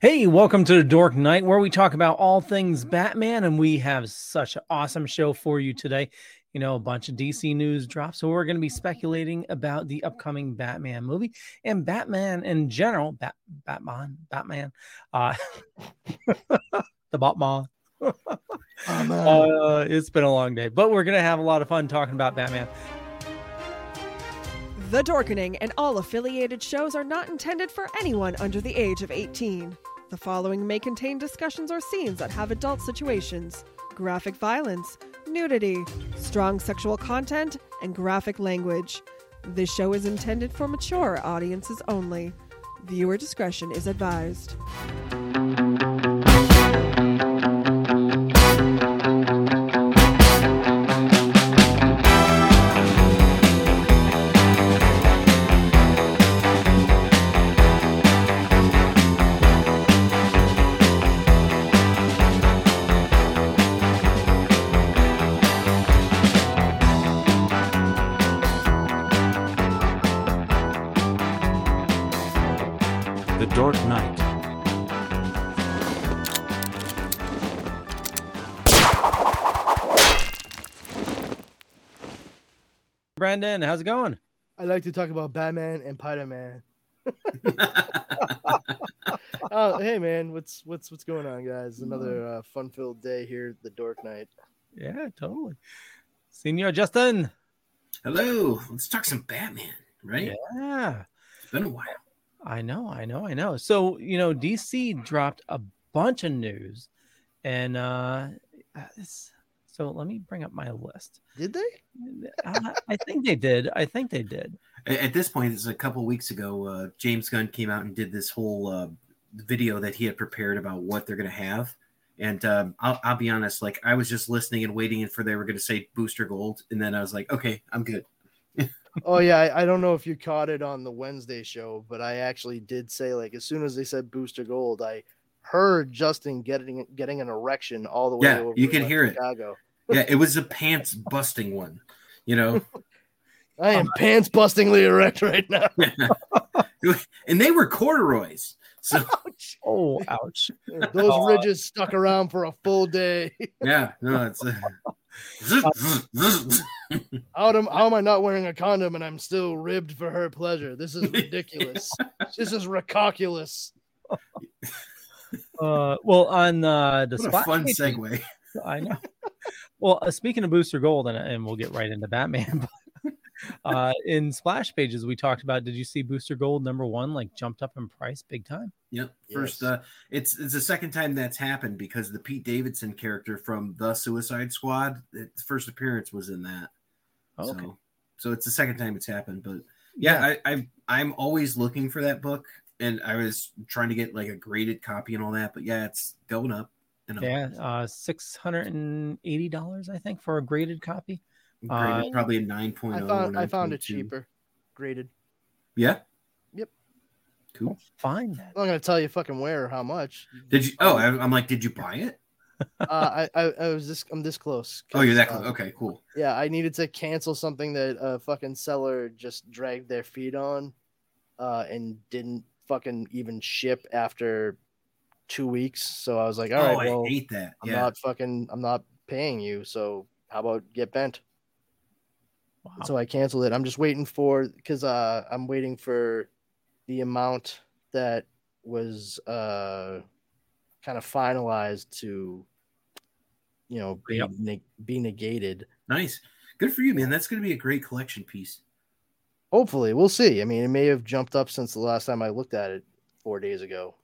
Hey, welcome to the Dork Knight, where we talk about all things Batman, and we have such an awesome show for you today. You know, a bunch of DC news drops, so we're going to be speculating about the upcoming Batman movie and Batman in general. Bat, Batman, Batman, uh, the Batman. uh, it's been a long day, but we're going to have a lot of fun talking about Batman. The Dorkening and all affiliated shows are not intended for anyone under the age of 18. The following may contain discussions or scenes that have adult situations, graphic violence, nudity, strong sexual content, and graphic language. This show is intended for mature audiences only. Viewer discretion is advised. Brandon, how's it going? I like to talk about Batman and Spider Man. oh, hey man, what's what's what's going on, guys? Another uh, fun-filled day here at the Dork Knight. Yeah, totally. Senior Justin. Hello, let's talk some Batman, right? Yeah. It's been a while. I know, I know, I know. So, you know, DC dropped a bunch of news and uh it's, so let me bring up my list. Did they? I, I think they did. I think they did. At this point, it's a couple weeks ago. Uh, James Gunn came out and did this whole uh, video that he had prepared about what they're going to have. And um, I'll, I'll be honest, like I was just listening and waiting for they were going to say Booster Gold, and then I was like, okay, I'm good. Oh yeah, I, I don't know if you caught it on the Wednesday show, but I actually did say like as soon as they said Booster Gold, I heard Justin getting getting an erection all the way Yeah, over you can like, hear it. Chicago. Yeah, it was a pants busting one, you know. I am pants bustingly erect right now. and they were corduroys. So Oh, ouch. Those Uh, ridges stuck around for a full day. yeah, no, it's. Uh... How am, how am I not wearing a condom and I'm still ribbed for her pleasure? This is ridiculous. this is ridiculous. Uh, well, on uh, the what a fun page- segue. I know. Well, uh, speaking of Booster Gold, and, and we'll get right into Batman. but, uh, in splash pages, we talked about. Did you see Booster Gold number one like jumped up in price big time? Yep. First, Yes. uh, it's it's the second time that's happened because the Pete Davidson character from the Suicide Squad, its first appearance was in that. Oh, okay. So, so it's the second time it's happened. But yeah, I, I I'm always looking for that book, and I was trying to get like a graded copy and all that. But yeah, it's going up. You know, Yeah, uh, six hundred and eighty dollars, I think, for a graded copy. graded uh, probably a nine oh, I found I found it cheaper, graded. Yeah. Yep. Cool. Fine. then. I'm not gonna tell you fucking where or how much. Did you? Oh, I, I'm like, did you buy it? uh, I, I I was this I'm this close. Oh, you're that 'cause, close. uh, Okay, cool. Yeah, I needed to cancel something that a fucking seller just dragged their feet on, uh, and didn't fucking even ship after two weeks. So I was like, all right, oh, well, I hate that. I'm not fucking I'm not paying you. So how about get bent? Wow. So I canceled it. I'm just waiting for because uh I'm waiting for the amount that was uh kind of finalized to you know be Yep. neg- be negated. Nice. Good for you, man. That's going to be a great collection piece. Hopefully, we'll see. I mean, it may have jumped up since the last time I looked at it four days ago.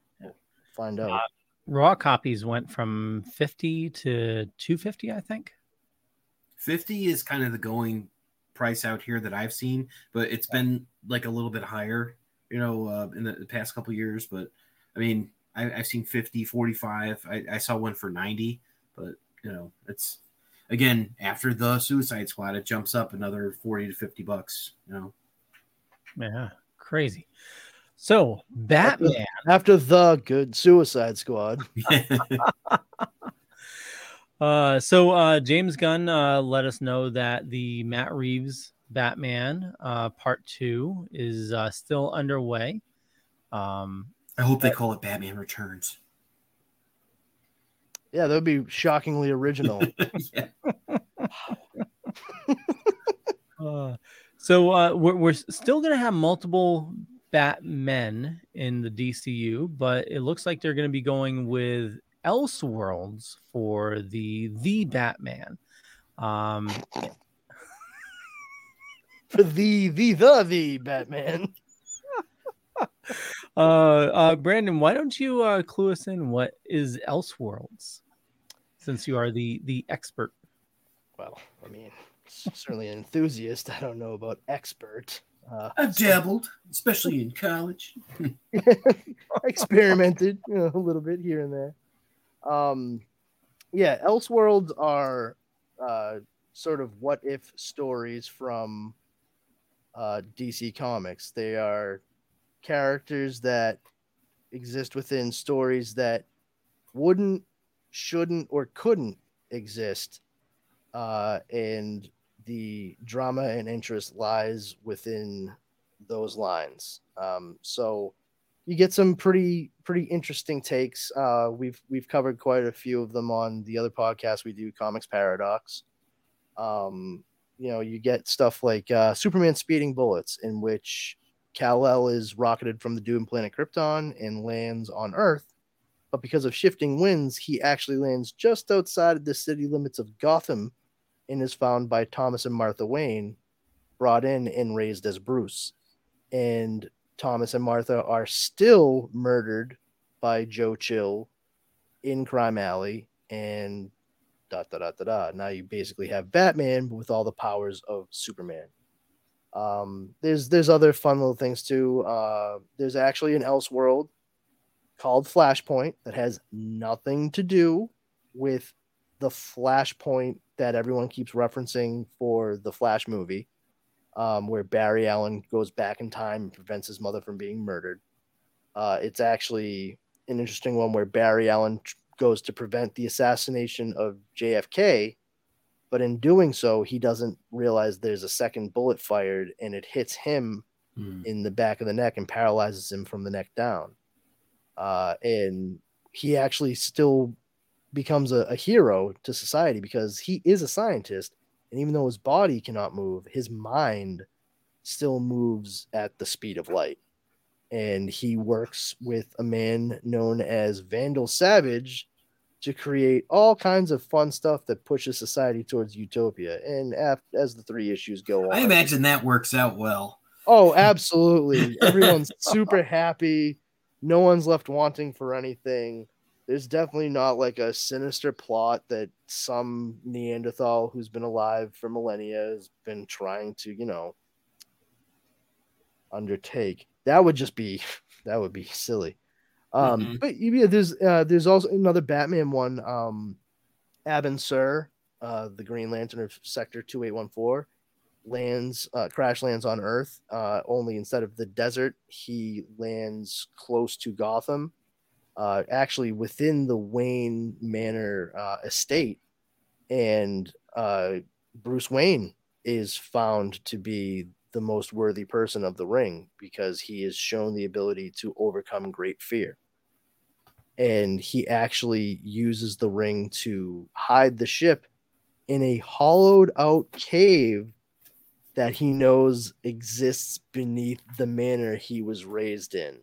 We'll find out. Uh, Raw copies went from fifty to two fifty, I think. 50 is kind of the going price out here that I've seen, but it's been like a little bit higher, you know, uh, in the, the past couple years. But I mean, I, I've seen 50, 45. I, I saw one for 90, but you know, it's again after the Suicide Squad, it jumps up another 40 to 50 bucks, you know. Yeah, crazy. So Batman. After the good Suicide Squad, Uh, so uh, James Gunn uh, let us know that the Matt Reeves Batman uh, Part Two is uh, still underway. Um, I hope they call it Batman Returns. Yeah, that would be shockingly original. Uh, so uh, we're, we're still going to have multiple Batmen in the DCU, but it looks like they're going to be going with Elseworlds for the the Batman. Um, For the the the the Batman. uh, uh, Brandon, why don't you uh, clue us in what is Elseworlds, since you are the the expert. Well, I mean, certainly an enthusiast. I don't know about expert. Uh, I've dabbled, especially in college. experimented you know, a little bit here and there. Um, yeah, Elseworlds are uh, sort of what if stories from uh, DC Comics. They are characters that exist within stories that wouldn't, shouldn't, or couldn't exist. Uh, and the drama and interest lies within those lines. Um, so you get some pretty pretty interesting takes. Uh, we've we've covered quite a few of them on the other podcast we do, Comics Paradox. Um, you know, you get stuff like uh, Superman speeding bullets, in which Kal El is rocketed from the Doom planet Krypton and lands on Earth. But because of shifting winds, he actually lands just outside of the city limits of Gotham and is found by Thomas and Martha Wayne, brought in and raised as Bruce. And Thomas and Martha are still murdered by Joe Chill in Crime Alley and da da da da da. Now you basically have Batman with all the powers of Superman. Um, there's there's other fun little things too. Uh, there's actually an Elseworld called Flashpoint that has nothing to do with the Flashpoint that everyone keeps referencing for the Flash movie, um, where Barry Allen goes back in time and prevents his mother from being murdered. Uh, it's actually an interesting one where Barry Allen tr- goes to prevent the assassination of JFK, but in doing so, he doesn't realize there's a second bullet fired and it hits him Hmm. in the back of the neck and paralyzes him from the neck down. Uh, and he actually still becomes a, a hero to society because he is a scientist. And even though his body cannot move, his mind still moves at the speed of light. And he works with a man known as Vandal Savage to create all kinds of fun stuff that pushes society towards utopia. And as the three issues go on, I imagine that works out well. Oh, absolutely. Everyone's super happy. No one's left wanting for anything. There's definitely not like a sinister plot that some Neanderthal who's been alive for millennia has been trying to, you know, undertake. That would just be that would be silly. Um, Mhm. but yeah, there's uh, there's also another Batman one. Um, Abin Sur, uh, the Green Lantern of Sector Two Eight One Four, lands uh, crash lands on Earth. Uh, only instead of the desert, he lands close to Gotham. Uh, actually, within the Wayne Manor uh, estate, and uh, Bruce Wayne is found to be the most worthy person of the ring because he has shown the ability to overcome great fear. And he actually uses the ring to hide the ship in a hollowed out cave that he knows exists beneath the manor he was raised in.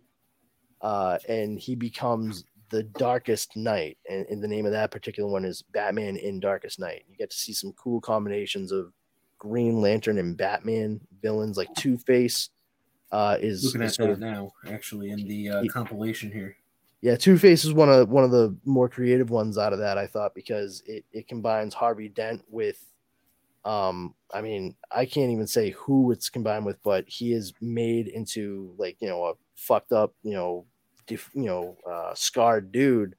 Uh, and he becomes the Darkest Knight. And, and the name of that particular one is Batman in Darkest Knight. You get to see some cool combinations of Green Lantern and Batman villains like Two Face. Uh, is, Looking is at that of now, actually, in the uh, Ye- compilation here. yeah, Two Face is one of one of the more creative ones out of that, I thought, because it, it combines Harvey Dent with um I mean, I can't even say who it's combined with, but he is made into like, you know, a fucked up, you know, def, you know, uh scarred dude.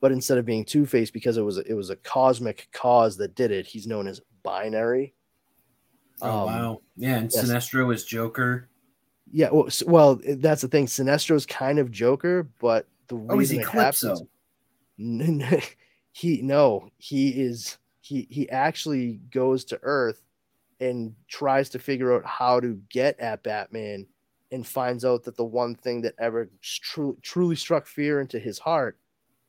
But instead of being Two Face, because it was it was a cosmic cause that did it, he's known as binary. Oh Um, wow, yeah, and yes. Sinestro is Joker. Yeah, well, well, that's the thing. Sinestro's kind of Joker, but the Oh, is he it happens, Calypso? N- n- he no he is he he actually goes to earth and tries to figure out how to get at batman and finds out that the one thing that ever tru- truly struck fear into his heart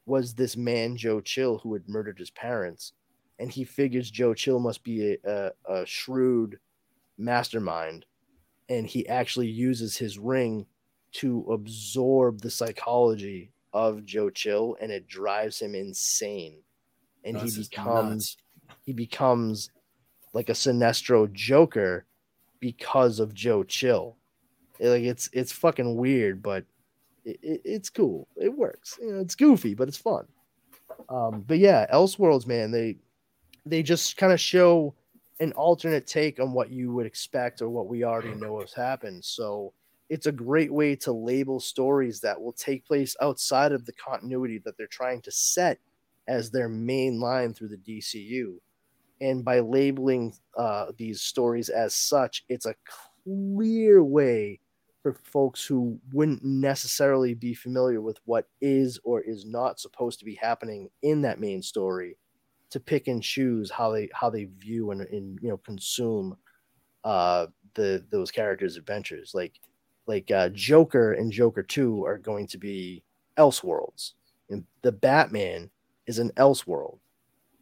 was this man Joe Chill who had murdered his parents, and he figures Joe Chill must be a, a, a shrewd mastermind, and he actually uses his ring to absorb the psychology of Joe Chill, and it drives him insane, and That's he becomes he becomes like a Sinestro Joker because of Joe Chill. Like it's it's fucking weird, but it, it, it's cool. It works. You know, it's goofy, but it's fun. Um, but yeah, Elseworlds, man, they they just kind of show an alternate take on what you would expect or what we already know has happened. So it's a great way to label stories that will take place outside of the continuity that they're trying to set as their main line through the DCU. And by labeling uh, these stories as such, it's a clear way for folks who wouldn't necessarily be familiar with what is or is not supposed to be happening in that main story to pick and choose how they how they view and, and you know consume uh the those characters adventures. Like like uh joker and joker 2 are going to be elseworlds. And the batman is an elseworld.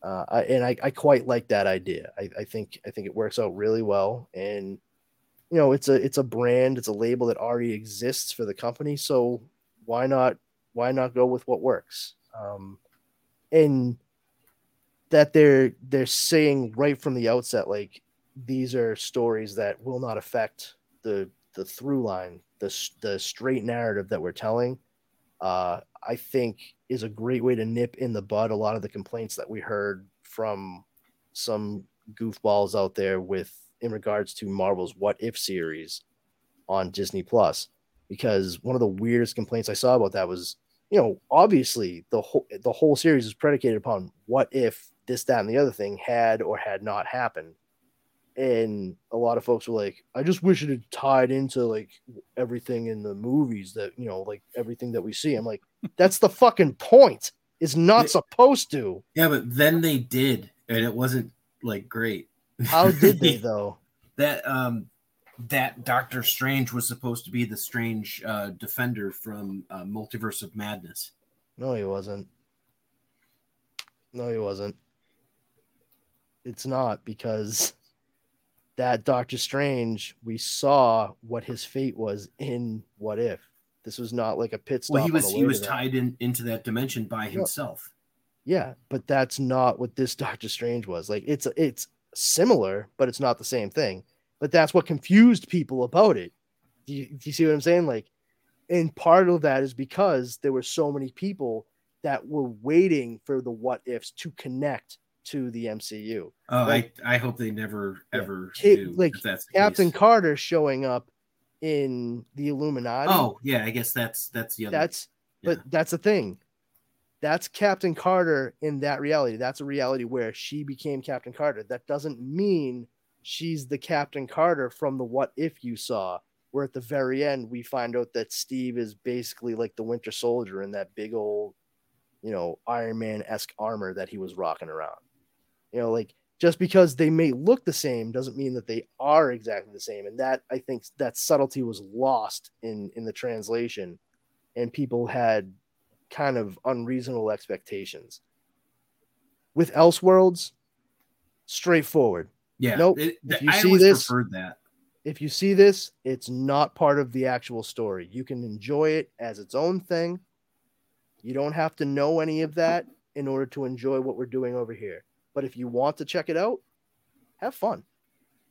Uh I, and I, I quite like that idea. I, I think i think it works out really well. And you know it's a it's a brand it's a label that already exists for the company so why not why not go with what works? Um and that they're they're saying right from the outset like these are stories that will not affect the the through line the the straight narrative that we're telling uh i think is a great way to nip in the bud a lot of the complaints that we heard from some goofballs out there with in regards to marvel's what if series on disney plus because one of the weirdest complaints i saw about that was you know obviously the whole the whole series is predicated upon what if this that and the other thing had or had not happened. And a lot of folks were like i just wish it had tied into like everything in the movies that you know like everything that we see. I'm like that's the fucking point. It's not supposed to. Yeah, but then they did, and it wasn't like great. How did they though that um that Doctor Strange was supposed to be the strange uh defender from uh, Multiverse of Madness. no he wasn't no he wasn't it's not because that Doctor Strange, we saw what his fate was in What If. This was not like a pit stop. Well, he was he was tied in into that dimension by Yeah. himself. Yeah, but that's not what this Doctor Strange was. Like it's it's similar, but it's not the same thing. But that's what confused people about it. Do you, do you see what I'm saying? Like, and part of that is because there were so many people that were waiting for the what ifs to connect to the MCU. Oh, Like- I I hope they never Yeah. ever Ca- do. like, that's Captain case. Carter showing up in the Illuminati. Oh yeah, I guess that's that's the other. that's yeah. but that's the thing that's captain carter in that reality. That's a reality where she became captain carter. That doesn't mean she's the captain carter from the what if you saw where at the very end we find out that steve is basically like the winter soldier in that big old you know iron man-esque armor that he was rocking around. You know like just because they may look the same doesn't mean that they are exactly the same. And that i think that subtlety was lost in in the translation. And people had kind of unreasonable expectations. With Elseworlds, straightforward. yeah. nope. it- If you I see this- preferred that. If you see this, it's not part of the actual story. You can enjoy it as its own thing. You don't have to know any of that in order to enjoy what we're doing over here. But if you want to check it out, have fun.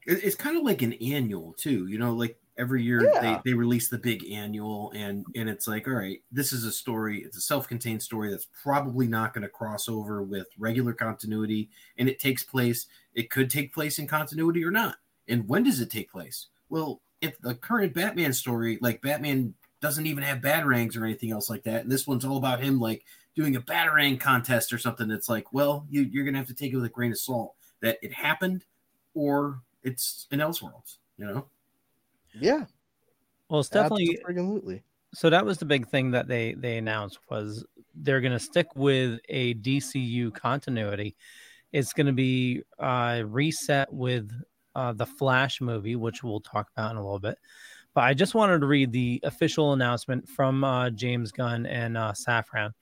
It's kind of like an annual too, you know, like every year Yeah. they, they release the big annual and and it's like, all right, this is a story, it's a self-contained story that's probably not going to cross over with regular continuity and it takes place, it could take place in continuity or not. And when does it take place? Well, if the current Batman story, like Batman doesn't even have batarangs or anything else like that, and this one's all about him like doing a batarang contest or something, that's like, well, you, you're gonna have to take it with a grain of salt that it happened or it's in Elseworlds, you know? Yeah, Well, it's definitely absolutely. so that was the big thing that they they announced was they're going to stick with a DCU continuity. It's going to be uh, reset with uh, the Flash movie, which we'll talk about in a little bit. But I just wanted to read the official announcement from uh, James Gunn and uh, Safran.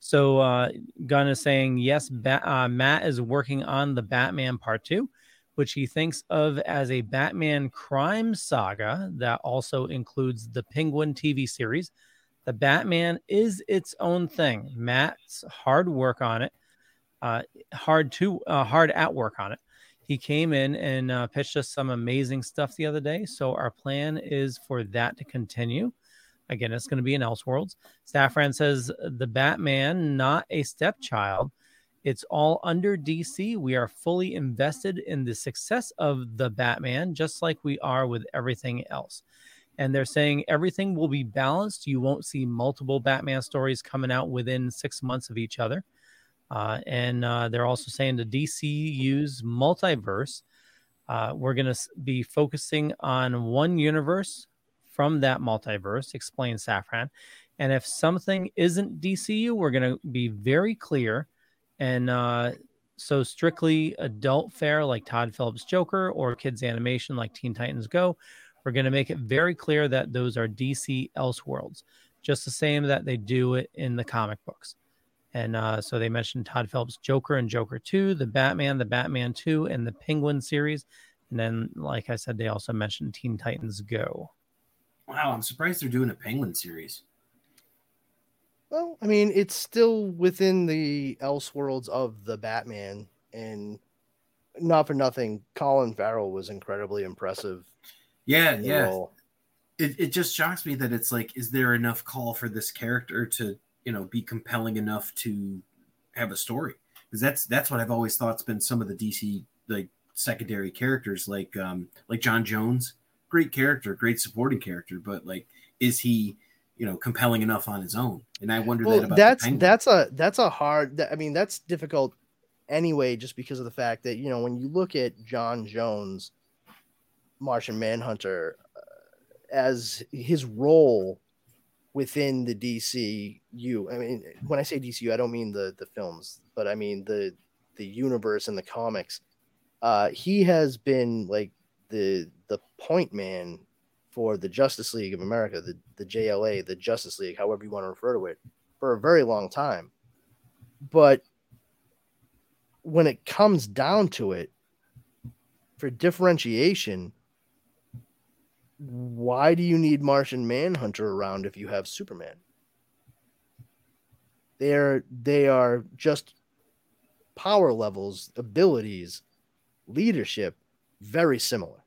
So uh, Gunn is saying, yes, ba- uh, Matt is working on the Batman Part 2, which he thinks of as a Batman crime saga that also includes the Penguin TV series. The Batman is its own thing. Matt's hard work on it, uh, hard to uh, hard at work on it. He came in and uh, pitched us some amazing stuff the other day. So our plan is for that to continue. Again, it's going to be in Elseworlds. Safran says the Batman, not a stepchild. It's all under DC. We are fully invested in the success of the Batman, just like we are with everything else. And they're saying everything will be balanced. You won't see multiple Batman stories coming out within six months of each other. Uh, and uh, they're also saying the DCU's multiverse, uh, we're going to be focusing on one universe from that multiverse, explains Safran. And if something isn't DCU, we're going to be very clear. And uh, so, strictly adult fare like Todd Phillips' Joker or kids' animation like Teen Titans Go, we're going to make it very clear that those are DC Elseworlds, just the same that they do it in the comic books. And uh, so they mentioned Todd Phillips' Joker and Joker 2, the Batman, the Batman 2, and the Penguin series. And then, like I said, they also mentioned Teen Titans Go. Wow, I'm surprised they're doing a Penguin series. Well, I mean, it's still within the Elseworlds of the Batman, and not for nothing, Colin Farrell was incredibly impressive. Yeah, yeah. It, it just shocks me that it's like, is there enough call for this character to, you know, be compelling enough to have a story? Because that's that's what I've always thought's been some of the DC like secondary characters, like um like J'onn J'onzz, great character, great supporting character, but like, is he you know compelling enough on his own? And I wonder well, that about that's that's a that's a hard. I mean, that's difficult anyway, just because of the fact that you know when you look at J'onn J'onzz, Martian Manhunter, uh, as his role within the DCU. I mean, when I say DCU, I don't mean the the films, but I mean the the universe and the comics. Uh, he has been like the the point man for the Justice League of America, the, the JLA, the Justice League, however you want to refer to it, for a very long time. But when it comes down to it, for differentiation, why do you need Martian Manhunter around if you have Superman? They're they are just power levels, abilities, leadership very similar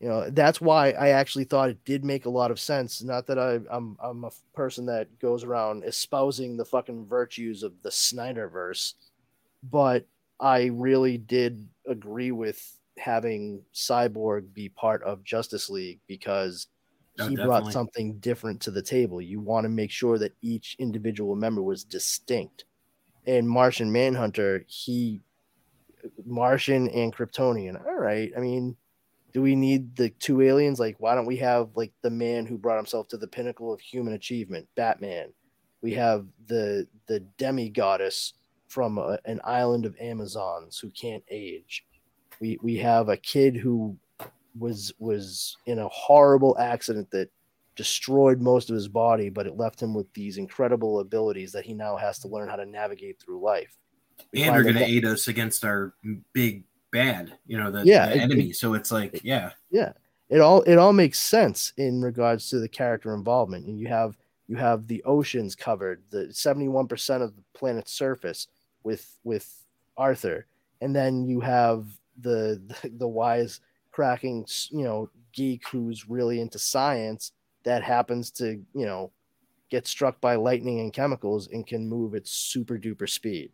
you know that's why i actually thought it did make a lot of sense. Not that I, i'm i'm a person that goes around espousing the fucking virtues of the snyderverse but i really did agree with having cyborg be part of justice league because oh, he brought something different to the table. You want to make sure that each individual member was distinct. And martian manhunter he martian and kryptonian all right i mean do we need the two aliens? Like, why don't we have like the man who brought himself to the pinnacle of human achievement, Batman? We have the the demi goddess from a, an island of Amazons who can't age. We we have a kid who was was in a horrible accident that destroyed most of his body, but it left him with these incredible abilities that he now has to learn how to navigate through life. We and are going to aid us against our big bad, you know, the, yeah, the enemy. It, so it's like, yeah, yeah, it all it all makes sense in regards to the character involvement. And you have you have the oceans covered, the seventy one percent of the planet's surface with with Arthur, and then you have the the, the wise cracking, you know, geek who's really into science that happens to you know get struck by lightning and chemicals and can move at super duper speed.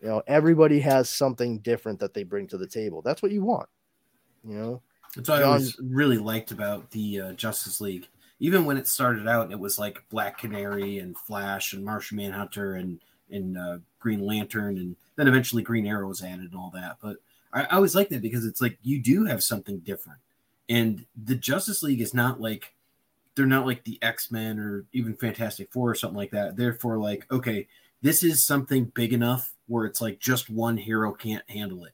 You know, everybody has something different that they bring to the table. That's what you want. You know, that's what John... I always really liked about the uh, Justice League. Even when it started out, it was like Black Canary and Flash and Martian Manhunter and and uh, Green Lantern, and then eventually Green Arrow was added and all that. But I, I always like that because it's like you do have something different, and the Justice League is not like they're not like the X Men or even Fantastic Four or something like that. Therefore, like okay, this is something big enough where it's like just one hero can't handle it.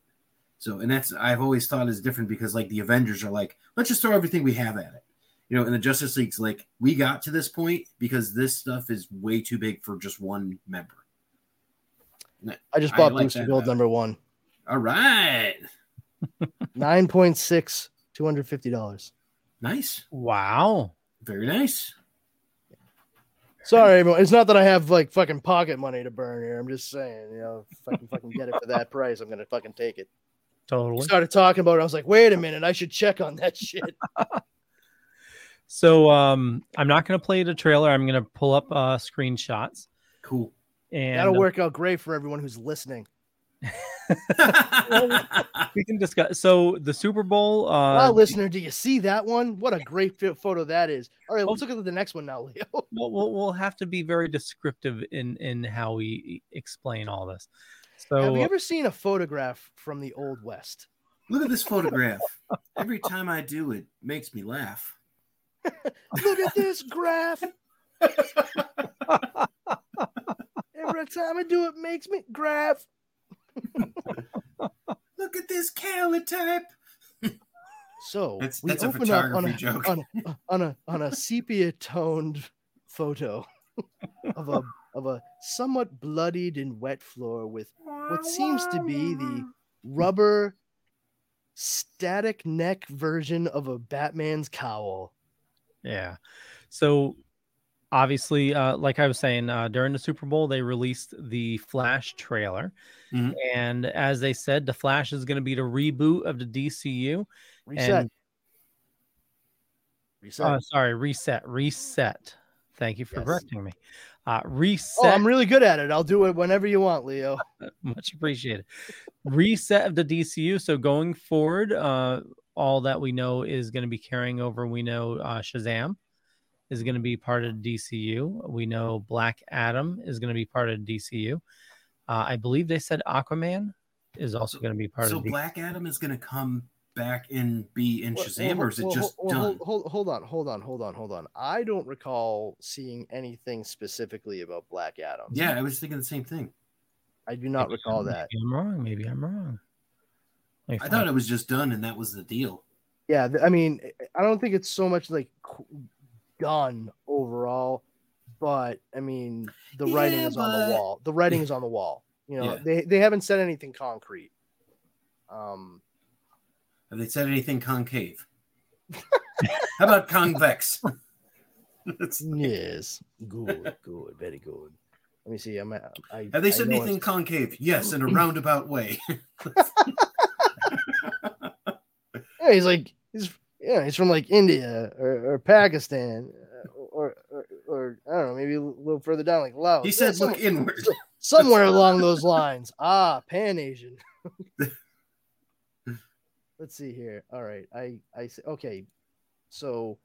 So, and that's I've always thought is different because like the Avengers are like, let's just throw everything we have at it. You know, and the Justice League's like, we got to this point because this stuff is way too big for just one member. I just I bought like Booster that Gold number one. All right. 9.6, $250. Nice. Wow. Very nice. Sorry, everyone. It's not that I have like fucking pocket money to burn here. I'm just saying, you know, if I can fucking get it for that price, I'm gonna fucking take it. Totally. Started talking about it. I was like, wait a minute, I should check on that shit. So um, I'm not going to play the trailer. I'm going to pull up uh, screenshots Cool. and That'll uh, work out great for everyone who's listening. We can discuss. So the Super Bowl. Uh, wow, listener, do you see that one? What a great fi- photo that is. All right, let's look at the next one now, Leo. we'll, we'll, we'll have to be very descriptive in in how we explain all this. So Have you ever seen a photograph from the Old West? Look at this photograph. Every time I do it, makes me laugh. Look at this graph. Every time I do it, makes me graph. Look at this calotype. So That's- we that's a open up on a, joke. on a on a on a sepia toned photo of a of a somewhat bloodied and wet floor with what seems to be the rubber static neck version of a Batman's cowl. Yeah. So obviously, uh, like I was saying, uh, during the Super Bowl, they released the Flash trailer. Mhm. And as they said, the Flash is going to be the reboot of the DCU. Reset. And Reset. uh, sorry, reset, reset. Thank you for Yes. correcting me. Uh, oh. I'm really good at it. I'll do it whenever you want, Leo. much appreciated. Reset of the DCU. So going forward, uh, all that we know is going to be carrying over. We know uh, Shazam is going to be part of DCU. We know Black Adam is going to be part of DCU. Uh, I believe they said Aquaman is also going to be part So of. the Black Adam is going to come back and be in Shazam, well, or is it well, just well, done? Hold, hold, hold on, hold on, hold on, hold on. I don't recall seeing anything specifically about Black Adam. Yeah, I was thinking the same thing. I do not Maybe recall I'm- that. Maybe I'm wrong. Maybe I'm wrong. I thought it was just done, and that was the deal. Yeah, I mean, I don't think it's so much like done overall, but I mean, the writing Yeah, is on the wall. The writing is on the wall. You know, Yeah. they they haven't said anything concrete. Um, Have they said anything concave? How about convex? It's- yes, good, good, very good. Let me see. I'm. I, I Have they said anything it's- concave? Yes, in a roundabout way. Yeah, he's like he's yeah, he's from like India or, or Pakistan uh, or, or or I don't know, maybe a little further down like Laos. He Yeah, said, some- "Look inward." somewhere along those lines. Ah, Pan Asian. Let's see here. All right, I I say okay. So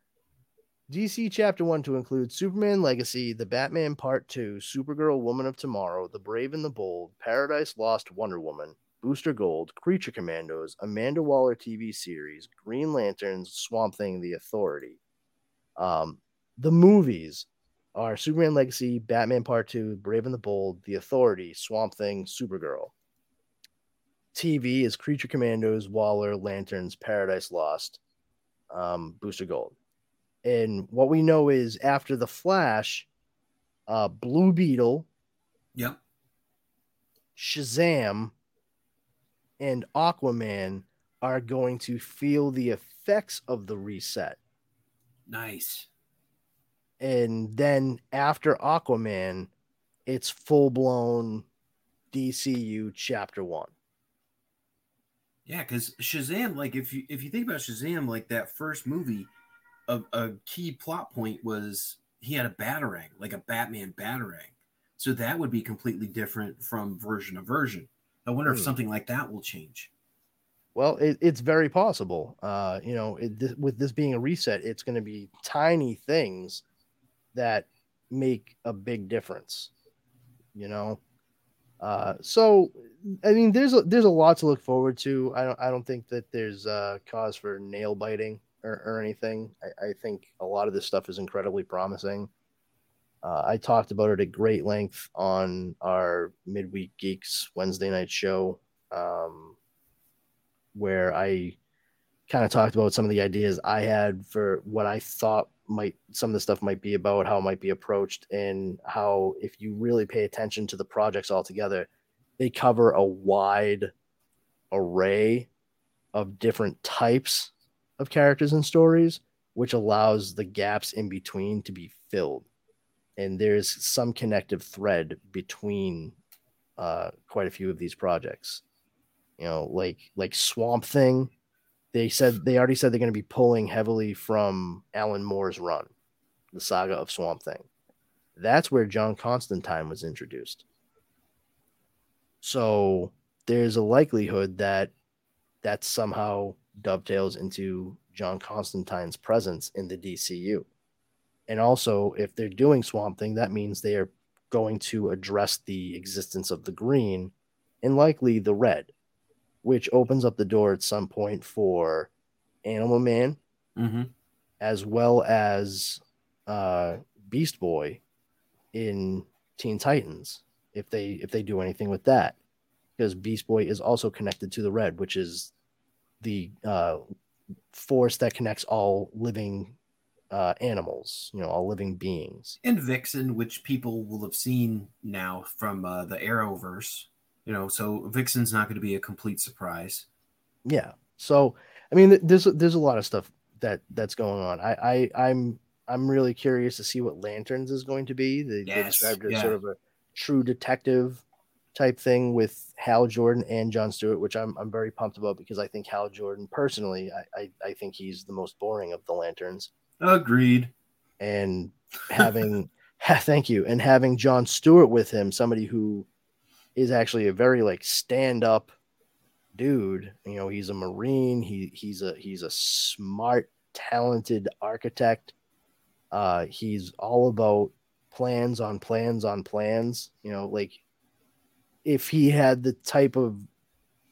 DC Chapter One to include Superman Legacy, The Batman Part Two, Supergirl, Woman of Tomorrow, The Brave and the Bold, Paradise Lost, Wonder Woman, Booster Gold, Creature Commandos, Amanda Waller TV series, Green Lanterns, Swamp Thing, The Authority. Um, the movies are Superman Legacy, Batman Part 2, Brave and the Bold, The Authority, Swamp Thing, Supergirl. TV is Creature Commandos, Waller, Lanterns, Paradise Lost, um, Booster Gold. And what we know is after the Flash, uh, Blue Beetle, Yep. Shazam, and Aquaman are going to feel the effects of the reset. Nice. and then after Aquaman, it's full blown DCU chapter one. Yeah, because Shazam, like if you if you think about Shazam, like that first movie, a, a key plot point was he had a batarang, like a Batman batarang. So that would be completely different from version to version. I wonder if Hmm. something like that will change. Well, it, it's very possible. Uh, you know, it, this, with this being a reset, it's going to be tiny things that make a big difference. You know, uh, so I mean, there's a, there's a lot to look forward to. I don't I don't think that there's uh, cause for nail biting or, or anything. I, I think a lot of this stuff is incredibly promising. Uh, I talked about it at great length on our midweek geeks Wednesday night show. Um, where I kind of talked about some of the ideas I had for what I thought might some of the stuff might be about, how it might be approached, and how if you really pay attention to the projects altogether, they cover a wide array of different types of characters and stories, which allows the gaps in between to be filled. And there's some connective thread between uh, quite a few of these projects. You know, like like Swamp Thing they said they already said they're going to be pulling heavily from Alan Moore's run, the saga of Swamp Thing. That's where John Constantine was introduced. So there's a likelihood that that somehow dovetails into John Constantine's presence in the DCU. And also, if they're doing Swamp Thing, that means they are going to address the existence of the green and likely the red which opens up the door at some point for Animal Man, Mm-hmm. as well as uh, Beast Boy in Teen Titans. If they if they do anything with that, because Beast Boy is also connected to the Red, which is the uh, force that connects all living uh, animals, you know, all living beings. And Vixen, which people will have seen now from uh, the Arrowverse. You know, so Vixen's not going to be a complete surprise. Yeah. So I mean, there's there's a lot of stuff that that's going on. I, I I'm I'm really curious to see what Lanterns is going to be. They, they described it as yeah. sort of a true detective type thing with Hal Jordan and John Stewart, which I'm I'm very pumped about because I think Hal Jordan personally, I I, I think he's the most boring of the Lanterns. Agreed. And having thank you, and having John Stewart with him, somebody who is actually a very like stand up dude. You know, he's a marine. He he's a he's a smart, talented architect. Uh, he's all about plans on plans on plans. You know, like if he had the type of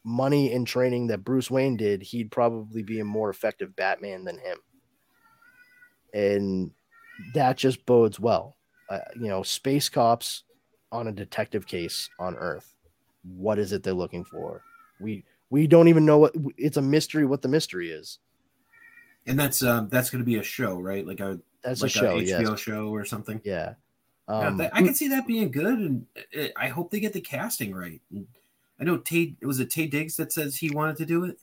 money and training that Bruce Wayne did, he'd probably be a more effective Batman than him. And that just bodes well. Uh, you know, space cops on a detective case on Earth. What is it they're looking for? We we don't even know what it's a mystery what the mystery is. And that's um that's going to be a show, right? Like a That's like a show, HBO yes. show or something. Yeah. Yeah, Um, that- I can see that being good, and I hope they get the casting right. And I know Tate was it Taye Diggs that says he wanted to do it.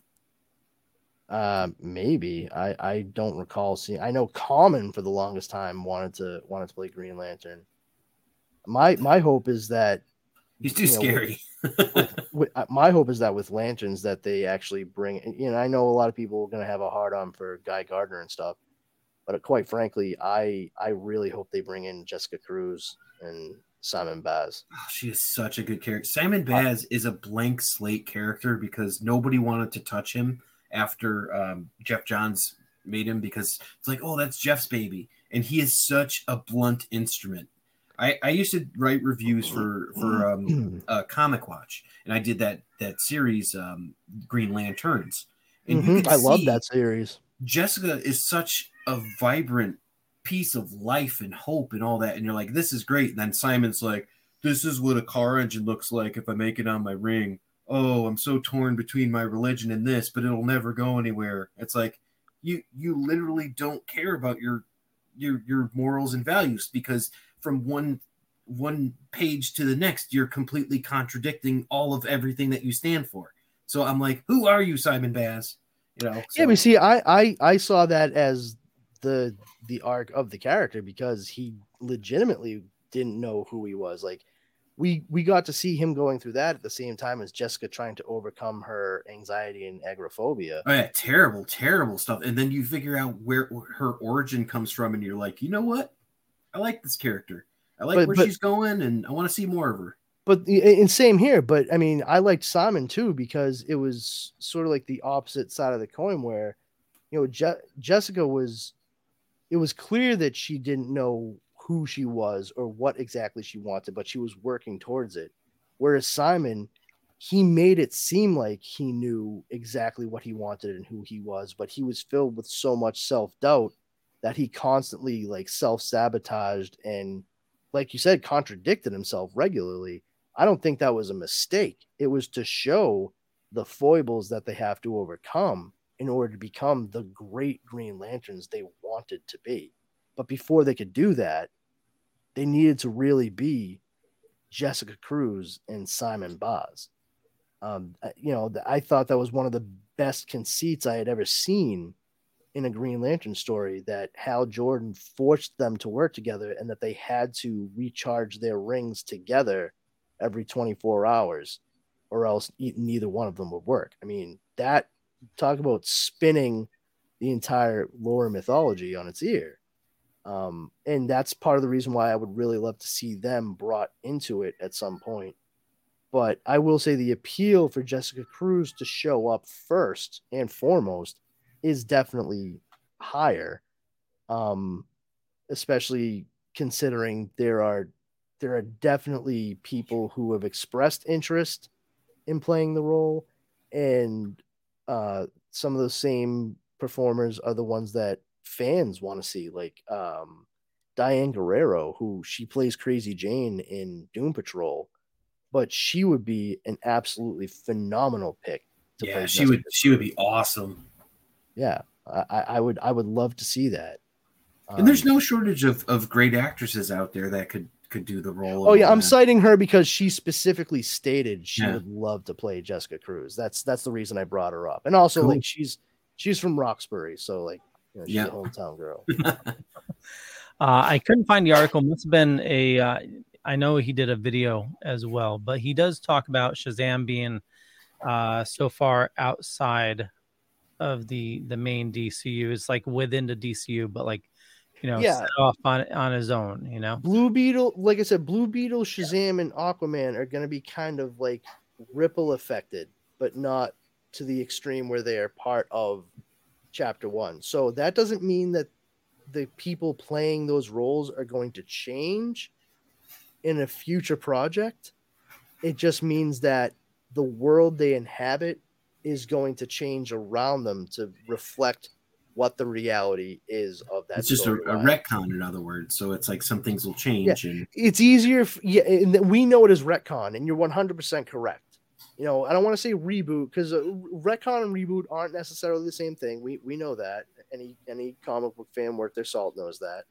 Uh, maybe I I don't recall seeing. I know Common for the longest time wanted to wanted to play Green Lantern. My my hope is that He's too you know, scary. with, uh, my hope is that with lanterns that they actually bring you know i know a lot of people are going to have a hard on for guy gardner and stuff but quite frankly i i really hope they bring in jessica cruz and simon baz Oh, she is such a good character. Simon Baz is a blank slate character because nobody wanted to touch him after um, Geoff Johns made him because it's like, oh, that's Geoff's baby, and he is such a blunt instrument. I, I used to write reviews for for um, uh, Comic Watch, and I did that that series um, Green Lanterns. And Mhm, i love that series Jessica is such a vibrant piece of life and hope and all that. And you're like, this is great. And then Simon's like, this is what a car engine looks like if I make it on my ring. Oh, I'm so torn between my religion and this, but it'll never go anywhere. It's like you you literally don't care about your your your morals and values because from one one page to the next, you're completely contradicting all of everything that you stand for. So I'm like, who are you, Simon Baz? You know, yeah so- but see I, I i saw that as the the arc of the character because he legitimately didn't know who he was like we we got to see him going through that at the same time as jessica trying to overcome her anxiety and agoraphobia Oh yeah, terrible, terrible stuff. And then you figure out where her origin comes from, and you're like, you know what? I like this character. I like But- where but- she's going, and I want to see more of her. but the- and same here but i mean i liked simon too because it was sort of like the opposite side of the coin where you know Je- jessica was it was clear that she didn't know who she was or what exactly she wanted but she was working towards it whereas simon he made it seem like he knew exactly what he wanted and who he was but he was filled with so much self-doubt that he constantly like self-sabotaged and like you said contradicted himself regularly I don't think that was a mistake. It was to show the foibles that they have to overcome in order to become the great Green Lanterns they wanted to be. But before they could do that, they needed to really be Jessica Cruz and Simon Baz. Um, you know, I thought that was one of the best conceits I had ever seen in a Green Lantern story that Hal Jordan forced them to work together and that they had to recharge their rings together every 24 hours or else neither one of them would work. I mean, that talk about spinning the entire lore mythology on its ear. Um, and that's part of the reason why I would really love to see them brought into it at some point. But I will say the appeal for Jessica Cruz to show up first and foremost is definitely higher. Um, especially considering there are there are definitely people who have expressed interest in playing the role and uh, some of those same performers are the ones that fans want to see, like um, Diane Guerrero, who she plays Crazy Jane in Doom Patrol, but she would be an absolutely phenomenal pick. yeah, she would. She would be awesome. Yeah, I, I would. I would love to see that. And there's um, no shortage of, of great actresses out there that could could do the role. Oh yeah, I'm citing her because she specifically stated she yeah. would love to play Jessica Cruz. That's that's the reason I brought her up. And also cool. like she's she's from Roxbury, so like you know, she's yeah. a hometown girl. uh, I couldn't find the article. Must have been a. Uh, I know he did a video as well, but he does talk about Shazam being uh, so far outside of the the main DCU. It's like within the DCU, but like you know, yeah. set off on on his own. You know, Blue Beetle, like I said, Blue Beetle, Shazam, and Aquaman are going to be kind of like ripple affected, but not to the extreme where they are part of Chapter One. So that doesn't mean that the people playing those roles are going to change in a future project. It just means that the world they inhabit is going to change around them to reflect what the reality is of that. It's just a, a, retcon, in other words. So it's like some things will change. Yeah. And it's easier. If, yeah, and we know it is retcon, and you're 100 percent correct. You know, I don't want to say reboot because uh, retcon and reboot aren't necessarily the same thing. We we know that. Any any comic book fan worth their salt knows that.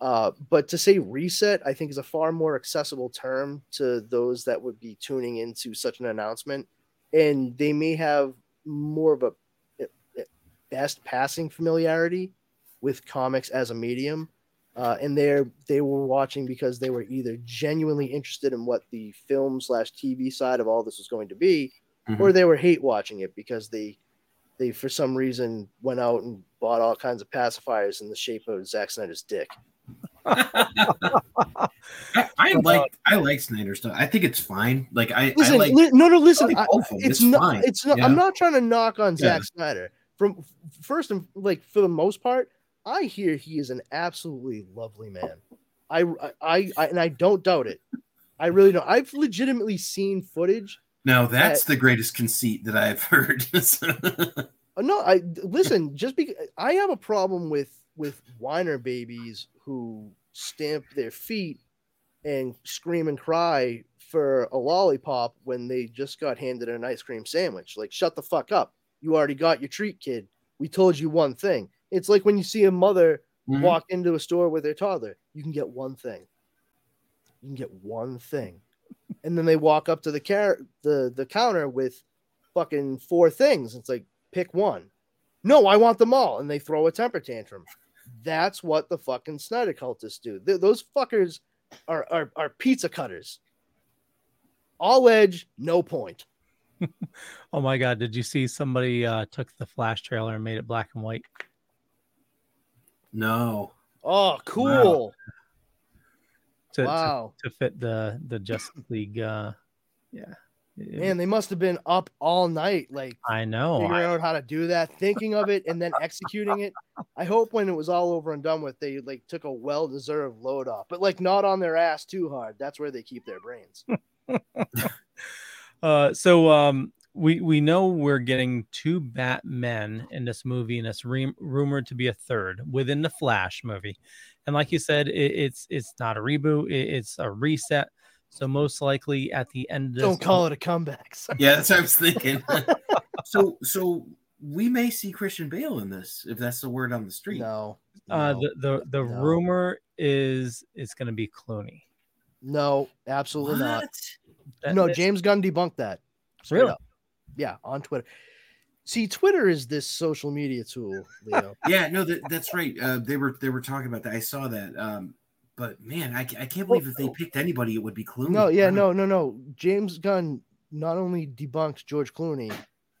Uh, but to say reset, I think is a far more accessible term to those that would be tuning into such an announcement, and they may have more of a best passing familiarity with comics as a medium. Uh, and they they were watching because they were either genuinely interested in what the film slash TV side of all this was going to be, mm-hmm. or they were hate watching it because they they for some reason went out and bought all kinds of pacifiers in the shape of Zack Snyder's dick. I, I, like I like Snyder stuff. I think it's fine. Like I, listen, I like, li- no, no, listen. I, it's, it's, not. Fine. It's not. Yeah. I'm not trying to knock on yeah. Zack Snyder from first and like for the most part, I hear he is an absolutely lovely man. I, I, I and I don't doubt it. I really don't. I've legitimately seen footage. Now that's that, the greatest conceit that I've heard. Uh, no, I listen. Just because I have a problem with with whiner babies who stamp their feet and scream and cry for a lollipop when they just got handed an ice cream sandwich. Like, shut the fuck up. You already got your treat, kid. We told you one thing. It's like when you see a mother mm-hmm. walk into a store with their toddler, you can get one thing. You can get one thing. And then they walk up to the car the, the counter with fucking four things. It's like, pick one. No, I want them all. And they throw a temper tantrum. That's what the fucking Snyder cultists do. Th- those fuckers are, are, are pizza cutters. All edge, no point. oh my god, did you see somebody uh, took the Flash trailer and made it black and white? No. Oh, cool. Wow. To, wow. To, to, fit the the Justice League uh yeah. Man, they must have been up all night, like I know, figuring I... out how to do that, thinking of it, and then executing it. I hope when it was all over and done with, they like took a well-deserved load off, but like not on their ass too hard. That's where they keep their brains. Uh, so um, we we know we're getting two Batmen in this movie, and it's re- rumored to be a third within the Flash movie. And like you said, it, it's it's not a reboot; it, it's a reset. So most likely at the end, don't call movie, it a comeback. yeah, that's what I was thinking. so so we may see Christian Bale in this if that's the word on the street. No, Uh, no, the the, the no. rumor is it's going to be Clooney. no, absolutely not. That- no, that's- James Gunn debunked that. straight Really? up. Yeah, on Twitter. See, Twitter is this social media tool, Leo. Yeah, no, that, that's right. Uh, they were they were talking about that. I saw that. Um, but man, I, I can't believe if they picked anybody, it would be Clooney. no, yeah, no, no, no. James Gunn not only debunked George Clooney,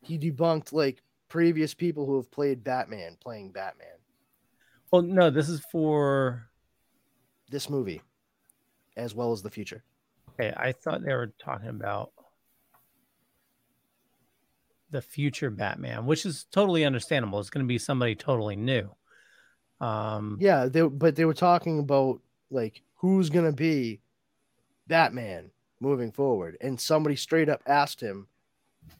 he debunked like previous people who have played Batman playing Batman. Well, no, this is for. This movie, as well as the future. Okay, I thought they were talking about the future Batman, which is totally understandable. It's going to be somebody totally new. Um, Yeah, they but they were talking about like who's gonna be Batman moving forward, and somebody straight up asked him,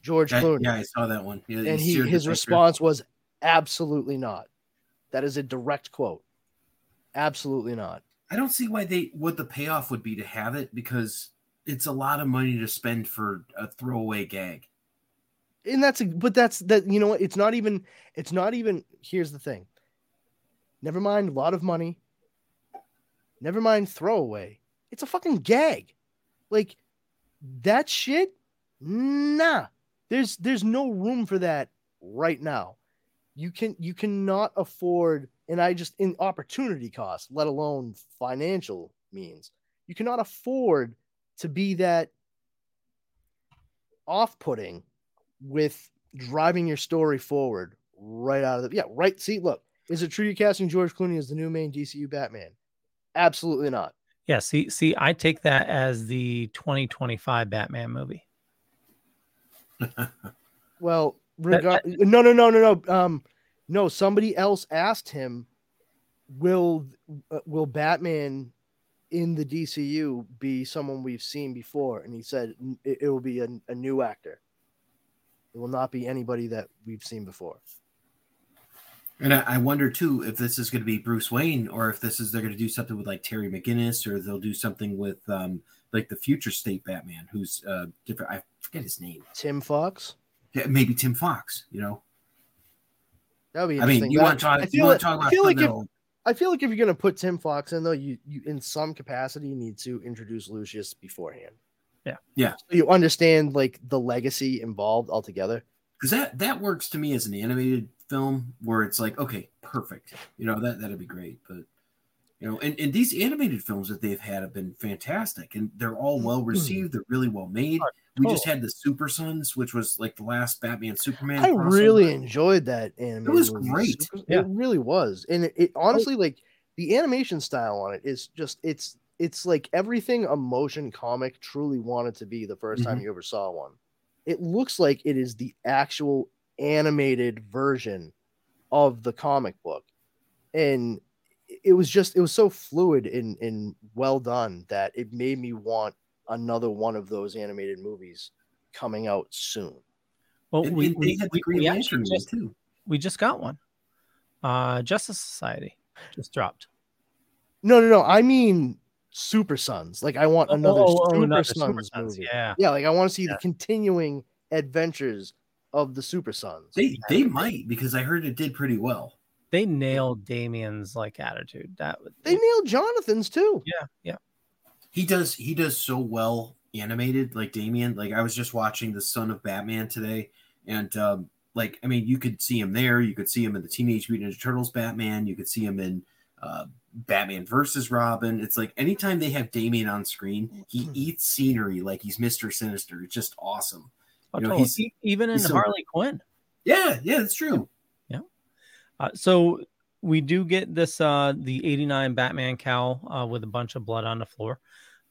George That- Clooney, yeah, I saw that one. Yeah, and he his response was absolutely not. That is a direct quote. Absolutely not. I don't see why they what the payoff would be to have it because it's a lot of money to spend for a throwaway gag. And that's a, but that's that you know what? It's not even it's not even here's the thing. Never mind a lot of money. Never mind throwaway. It's a fucking gag. Like that shit? Nah. There's there's no room for that right now. You can you cannot afford and I just in opportunity cost, let alone financial means. You cannot afford to be that off-putting with driving your story forward right out of the yeah right see look is it true you're casting george clooney as the new main dcu batman? Absolutely not. Yeah, see, see, I take that as the 2025 Batman movie. well That- regard no no no no no um no somebody else asked him will uh, will batman in the dcu be someone we've seen before? And he said it, it will be a, a new actor it will not be anybody that we've seen before And I, I wonder too if this is going to be Bruce Wayne or if this is they're going to do something with like Terry McGinnis or they'll do something with um like the future state Batman who's uh different. I forget his name. tim fox Yeah, maybe Tim Fox. You know, that would be I mean, you want to talk? I You feel want like- to talk I feel like if, I feel like if you're gonna put Tim Fox in though, you you in some capacity need to introduce Lucius beforehand. Yeah. Yeah. So you understand like the legacy involved altogether. because that that works to me as an animated film where it's like okay perfect you know that that'd be great but you know and, and these animated films that they've had have been fantastic and they're all mm-hmm. well received they're really well made we just had the super sons which was like the last batman superman I crossover. really enjoyed that animated. It was movie. great. Super- Yeah. It really was, and it, it honestly like the animation style on it is just it's it's like everything a motion comic truly wanted to be the 1st time Mhm. you ever saw one. It looks like it is the actual animated version of the comic book, and it was just it was so fluid and and well done that it made me want another one of those animated movies coming out soon. Well, and, we, and we, had the we, green we lantern actually just, too we just got one. Uh, Justice Society just dropped. No, no, no. I mean Super Sons. Like I want another Oh, oh, Super, another Sons Super Sons, movie. Yeah. Yeah, like I want to see Yeah. the continuing adventures of the Super Sons. they they might because i heard it did pretty well They nailed Damian's like attitude. That would They nailed Jonathan's too. yeah, yeah. he does he does so well animated like damian like i was just watching the son of batman today and um like i mean you could see him there you could see him in the teenage mutant Ninja turtles batman you could see him in uh batman versus robin it's like anytime they have damian on screen he eats scenery like he's mr sinister it's just awesome Oh, You know, totally. he's- even in he's so- Harley Quinn. yeah yeah that's true Uh, so we do get this uh the 89 Batman cowl uh with a bunch of blood on the floor.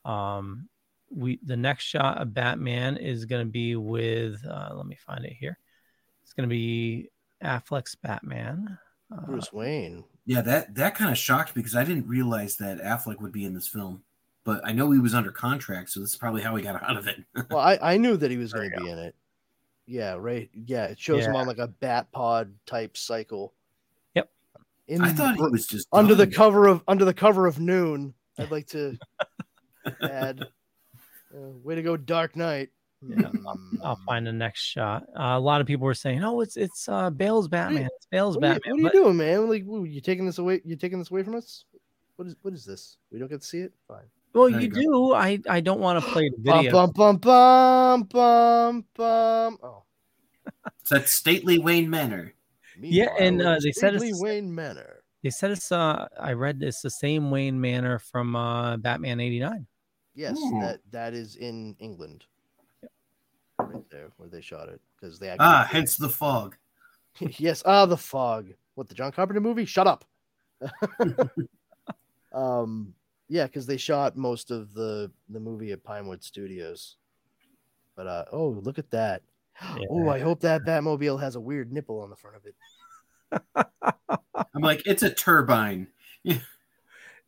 Um we the next shot of Batman is going to be with uh let me find it here. It's going to be Affleck's Batman. Uh, Bruce Wayne. Yeah that that kind of shocked me because i didn't realize that affleck would be in this film but i know he was under contract so this is probably how he got out of it Well, I, I knew that he was going to be in it. Yeah, right. Yeah, it shows him on like a bat pod type cycle. Yep. In i thought he was just under the cover of under the cover of Noon. I'd like to add. Uh, way to go, Dark Knight. Yeah, I'll find the next shot. Uh, a lot of people were saying, "Oh, it's it's uh, Bale's Batman. It's Bale's What are, you, Batman." what are you doing, man? Like, woo, you taking this away? You taking this away from us? What is what is this? We don't get to see it. Fine. well, There you you do. I I don't want to play the Bum video. bum bum bum bum bum. Oh, It's at stately Wayne Manor. Yeah, and, uh, they said it's Stately Wayne Manor. They said it's. Uh, I read it's the same Wayne Manor from uh, Batman '89. Yes, Ooh. that that is in England. Right there, where they shot it, because they Ah, actually- hence the fog. yes. Ah, the fog. What the John Carpenter movie? Shut up. um, yeah, because they shot most of the the movie at Pinewood Studios. But uh, oh, look at that. Oh, I hope that Batmobile has a weird nipple on the front of it. I'm like, it's a turbine.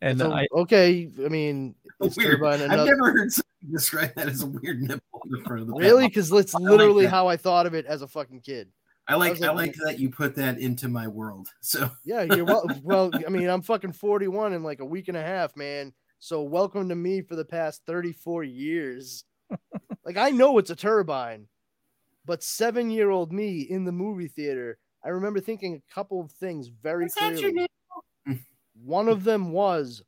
And So, I, okay, I mean, it's Weird. turbine I've another- never heard somebody describe that as a weird nipple on the front of the really Batmobile. because it's I like literally that. how I thought of it as a fucking kid. I like was I like- like that you put that into my world. So Yeah, you're well. well, I mean, I'm fucking 41 in like a week and a half, man. So welcome to me for the past 34 years. like I know it's a turbine, but seven year old me in the movie theater, I remember thinking a couple of things very Is that your clearly. One of them was,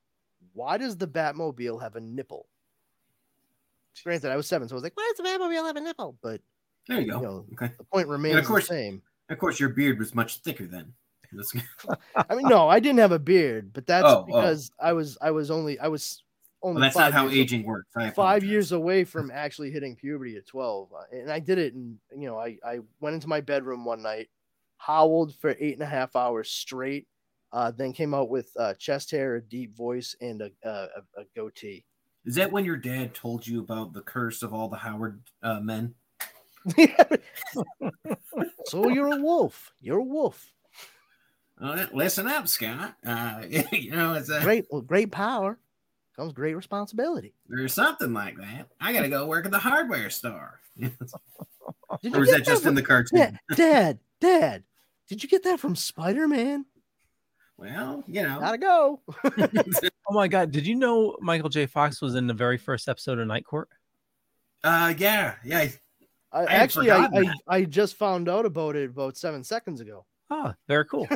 why does the Batmobile have a nipple? Granted, I was seven, so I was like, why does the Batmobile have a nipple? But there you go. Know, okay. the point remains Of course- the same. Of course, your beard was much thicker then. I mean, no, I didn't have a beard, but that's Oh, oh. because I was I was only I was only Well, that's not how aging works. I five years away from actually hitting puberty at 12 Uh, and i did it and you know I, I went into my bedroom one night howled for eight and a half hours straight uh, then came out with uh, chest hair a deep voice and a, a, a goatee Is that when your dad told you about the curse of all the Howard uh, men? so you're a wolf you're a wolf Uh, listen up, Scott. Uh, you know, it's a, great well, great power comes great responsibility there's something like that. I got to go work at the hardware store. Or was get that just from- in the cartoon? dad, dad dad did you get that from spider-man Well, you know. gotta go oh my god, did you know Michael J. Fox was in the very first episode of Night Court? uh, yeah, yeah. I- I, I actually, I, I. I just found out about it about seven seconds ago. Oh, very cool.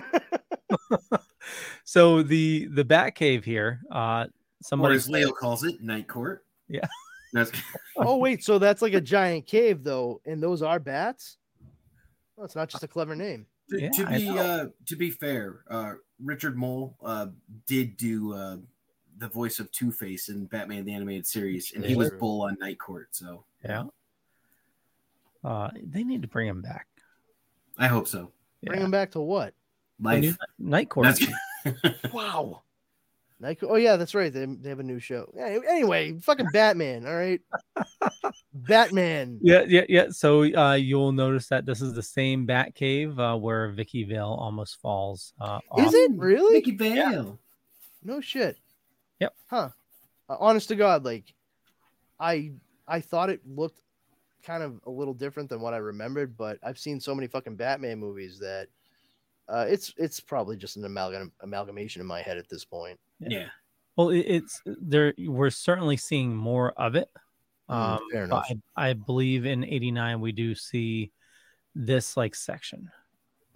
so the the Bat Cave here, uh, Or somebody as Leo calls it, night court. Yeah. Oh wait, so that's like a giant cave though, and those are bats. Well, it's not just a clever name. to, Yeah, to be uh, to be fair, uh, Richard Moll uh, did do uh, the voice of Two Face in Batman the Animated Series, and he Yeah. was Bull on Night Court. So Yeah. Uh, they need to bring him back. I hope so. Bring Yeah. him back to what? Life. Night Court. Wow. Like, oh yeah, that's right. They, they have a new show. Yeah, Anyway, fucking Batman. All right, Batman. Yeah, yeah, yeah. So uh, you'll notice that this is the same Bat Cave uh, where Vicky Vale almost falls. Uh, Is off. it really? Vicky Vale. No shit. Yep. Huh. Uh, honest to God, like, I I thought it looked kind of a little different than what I remembered, but I've seen so many fucking Batman movies that uh, it's it's probably just an amalgam amalgamation in my head at this point. Yeah. Well, it, it's there. We're certainly seeing more of it. Mm, Um, fair enough. I, I believe in '89 we do see this like section.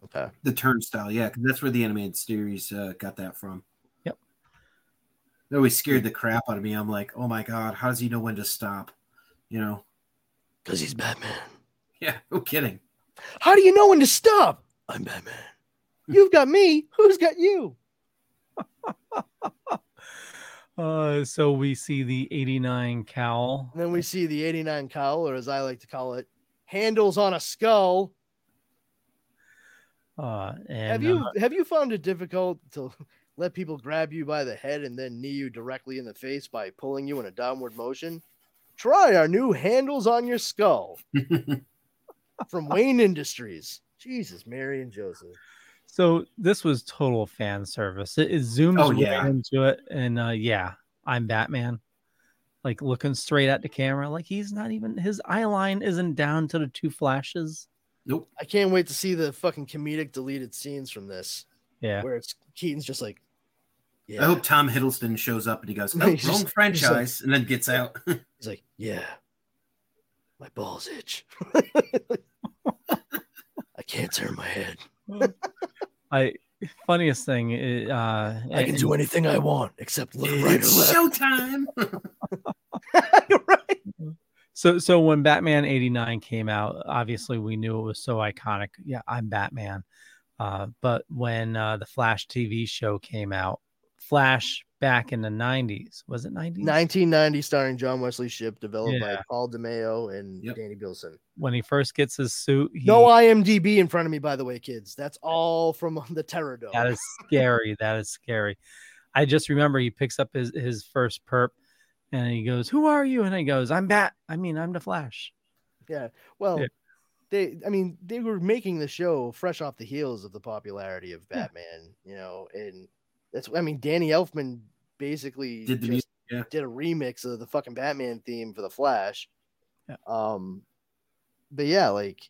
Okay. The turnstile, yeah, 'cause that's where the animated series uh, got that from. Yep. It always scared the crap out of me. I'm like, oh my god, how does he know when to stop? You know? Because he's Batman. Yeah, no kidding. How do you know when to stop? I'm Batman. You've got me. Who's got you? Uh, so we see the '89 cowl. And then we see the 89 cowl, or as I like to call it, handles on a skull. Uh, and have you uh, have you found it difficult to let people grab you by the head and then knee you directly in the face by pulling you in a downward motion? Try our new handles on your skull from Wayne Industries. Jesus, Mary and Joseph. So this was total fan service. It, it zooms Oh, right yeah. into it, and uh, yeah, I'm Batman. Like looking straight at the camera, like he's not even his eye line isn't down to the two flashes. nope. I can't wait to see the fucking comedic deleted scenes from this, Yeah, where it's Keaton's just like, yeah. I hope Tom Hiddleston shows up and he goes, oh, wrong just- franchise, and then gets out. He's like, yeah. My My balls itch. I can't turn my head. I funniest thing, i- uh, I can and- do anything I want except look right or It's left. showtime. right. So so when Batman 89 came out, obviously we knew it was so iconic. Yeah, I'm Batman. Uh, but when uh, the Flash TV show came out, Flash back in the 90s, was it 90s? 1990, starring John Wesley Shipp, developed by Yeah. Paul DeMeo and Yep. Danny Bilson. When he first gets his suit, he, No IMDb in front of me, by the way, kids. That's all from the Terror Dome. that is scary. that is scary. I just remember he picks up his his first perp and he goes, "Who are you?" And he goes, "I'm Bat. I mean, I'm the Flash." Yeah. Well, Yeah. they I mean, they were making the show fresh off the heels of the popularity of Yeah. Batman, you know, and that's I mean, Danny Elfman basically Did the music, yeah. did a remix of the fucking Batman theme for the Flash. Yeah. Um but yeah, like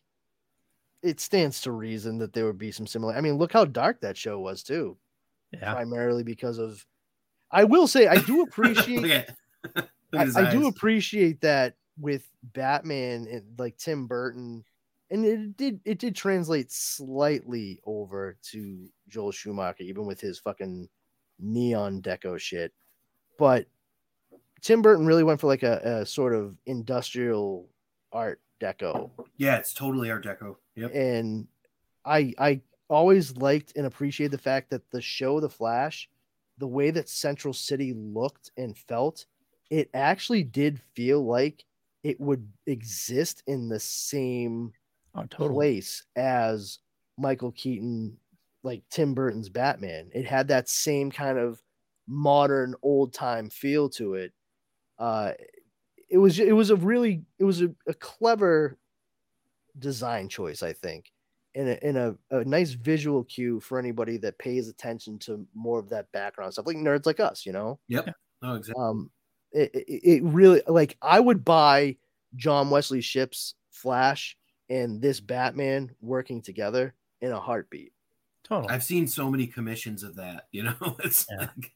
it stands to reason that there would be some similar I mean, look how dark that show was too. Yeah. Primarily because of I will say I do appreciate Look at, look at I, I do appreciate that with Batman and like Tim Burton, and it did it did translate slightly over to Joel Schumacher, even with his fucking neon deco shit. But Tim Burton really went for like a, a sort of industrial art deco, Yeah, it's totally Art Deco. Yep. and I I always liked and appreciated the fact that the show The Flash, the way that Central City looked and felt, it actually did feel like it would exist in the same Oh, totally. place as Michael Keaton, like Tim Burton's Batman. It had that same kind of modern old time feel to it. Uh, it was it was a really it was a, a clever design choice, I think, and a, and a, a nice visual cue for anybody that pays attention to more of that background stuff, like nerds like us, you know Yep. Oh, exactly. um it, it, it really like i would buy john wesley shipp's flash and this batman working together in a heartbeat Totally. I've seen so many commissions of that. You know, it's Yeah. like, like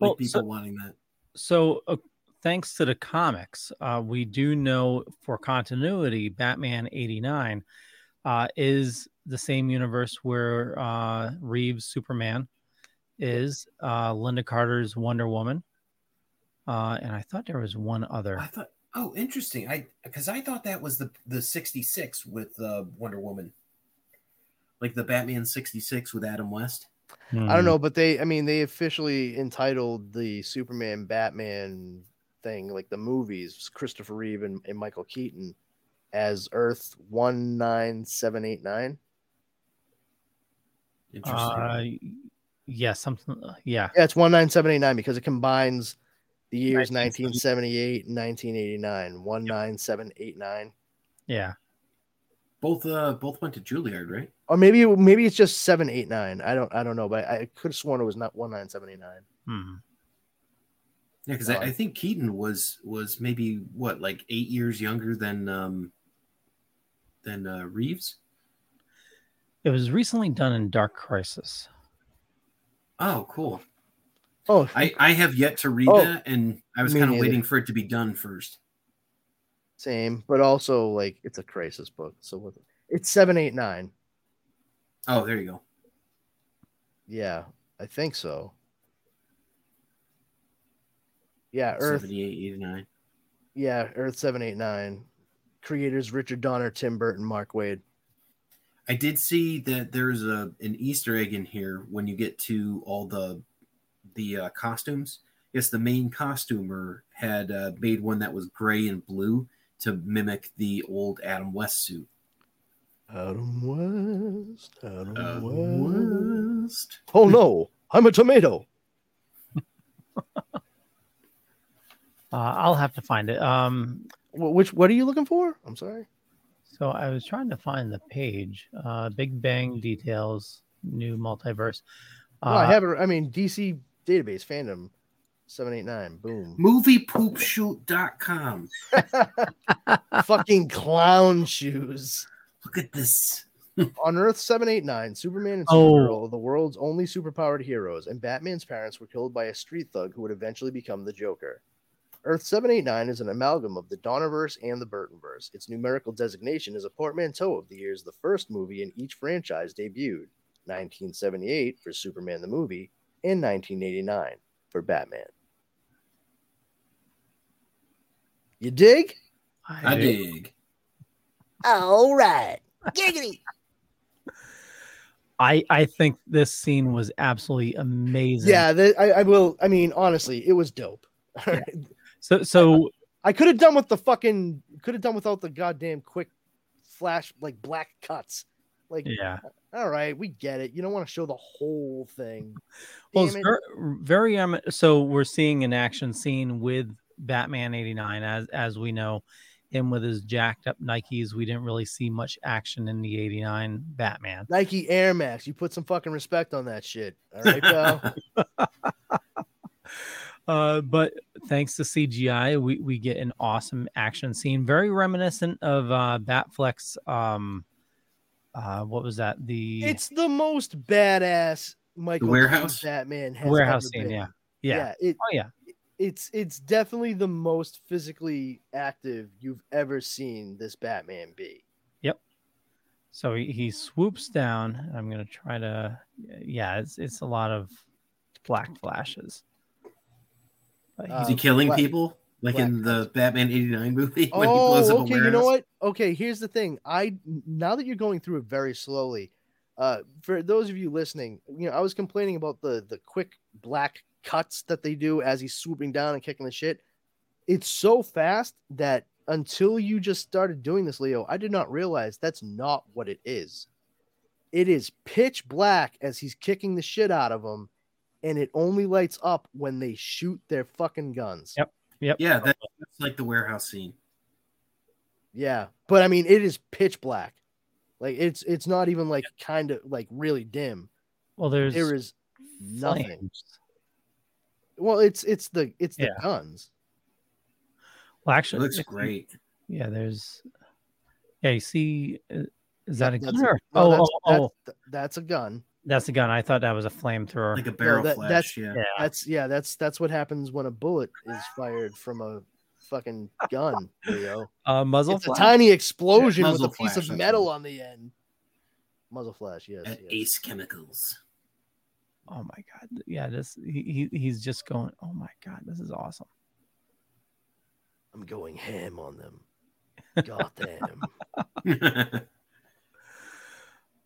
Well, people so- wanting that. so uh, thanks to the comics uh, we do know for continuity batman 89 uh, is the same universe where uh, reeves superman is uh, lynda carter's wonder woman uh, and i thought there was one other I thought, oh, interesting. I because I thought that was the the '66 with uh, Wonder Woman, like the Batman '66 with Adam West. i Hmm. don't know but they i mean they officially entitled the superman batman thing like the movies christopher reeve and, and michael keaton as earth 19789 Interesting. uh, yeah something yeah yeah it's 19789 because it combines the years 1970. 1978 and 1989 19789 yeah both uh both went to Juilliard, right? or maybe maybe it's just seven eight nine. I don't I don't know, but I, could have sworn it was not one nine seventy nine. Hmm. Yeah, because Uh, I, I think Keaton was was maybe what like eight years younger than um than uh, Reeves. it was recently done in dark crisis Oh, cool. Oh, I I have yet to read Oh, that, and I was kind of waiting for it to be done first. same, but also like it's a crisis book, so what- it's seven eight nine. Oh, there you go. Yeah, I think so. Yeah, Earth. 78, 89. Yeah, Earth seven eight nine. Creators Richard Donner, Tim Burton, Mark Waid. I did see that there's a an Easter egg in here when you get to all the the uh, costumes. Yes, the main costumer had uh, made one that was gray and blue to mimic the old Adam West suit. Adam West. Adam Adam West. West. Oh no, I'm a tomato. uh, i'll have to find it um Which what are you looking for? I'm sorry. So I was trying to find the page. Uh, Big Bang details, new multiverse. No, I Uh, have it. I mean, DC database fandom, seven eight nine. Boom. Moviepoopshoot.com. Fucking clown shoes. Look at this. On Earth seven eight nine, Superman and Oh. Supergirl are the world's only superpowered heroes, and Batman's parents were killed by a street thug who would eventually become the Joker. Earth 789 is an amalgam of the Donnerverse and the Burtonverse. Its numerical designation is a portmanteau of the years the first movie in each franchise debuted 1978 for Superman the movie and 1989 for Batman. You dig? I dig. All right. Giggity. I I think this scene was absolutely amazing. Yeah, the, I, I will. I mean, honestly, it was dope. So so I could have done with the fucking could have done without the goddamn quick flash like black cuts. Like, yeah. All right, we get it. You don't want to show the whole thing. Well, it's it. very um. So we're seeing an action scene with Batman '89, as as we know, him with his jacked up Nikes. We didn't really see much action in the '89 Batman. Nike Air Max. You put some fucking respect on that shit. All right, pal. Uh, but thanks to CGI, we, we get an awesome action scene, very reminiscent of uh, Batfleck's. Um, uh, what was that? The it's the most badass Michael the warehouse? Keaton Batman has warehouse ever scene. been. Yeah. yeah, yeah. It, Oh yeah. it's it's definitely the most physically active you've ever seen this Batman be. Yep. So he, he swoops down. I'm gonna try to. Yeah, it's it's a lot of black flashes. But Uh, Is he killing Black- people like in Black the Batman '89 movie when he Oh, blows up a okay. You know what? Okay, here's the thing. I now that you're going through it very slowly, uh, for those of you listening, you know, I was complaining about the the quick black cuts that they do as he's swooping down and kicking the shit. It's so fast that until you just started doing this, Leo, I did not realize that's not what it is. It is pitch black as he's kicking the shit out of him, and it only lights up when they shoot their fucking guns. Yep. Yep. Yeah, that, that's like the warehouse scene. Yeah, but I mean, it is pitch black. Like it's it's not even like kind of like really dim. Well, there's There is nothing. flames. Well, it's it's the it's the Yeah. guns. Well, It actually, looks great. Yeah, there's. Yeah, you see, uh, is that a That's gun? or- no, oh, that's, oh, oh, that's, that's a gun. That's a gun. I thought that was a flamethrower. Like a barrel that- flash. that's- Yeah. yeah, That's yeah. That's that's what happens when a bullet is fired from a fucking gun. Leo. uh, muzzle It's a tiny explosion Yeah, with a piece flash, of metal what- on the end. Muzzle flash. Yes. At yes. Ace Chemicals. Oh my god! Yeah, this he, he he's just going. Oh my god, this is awesome. I'm going ham on them. Goddamn.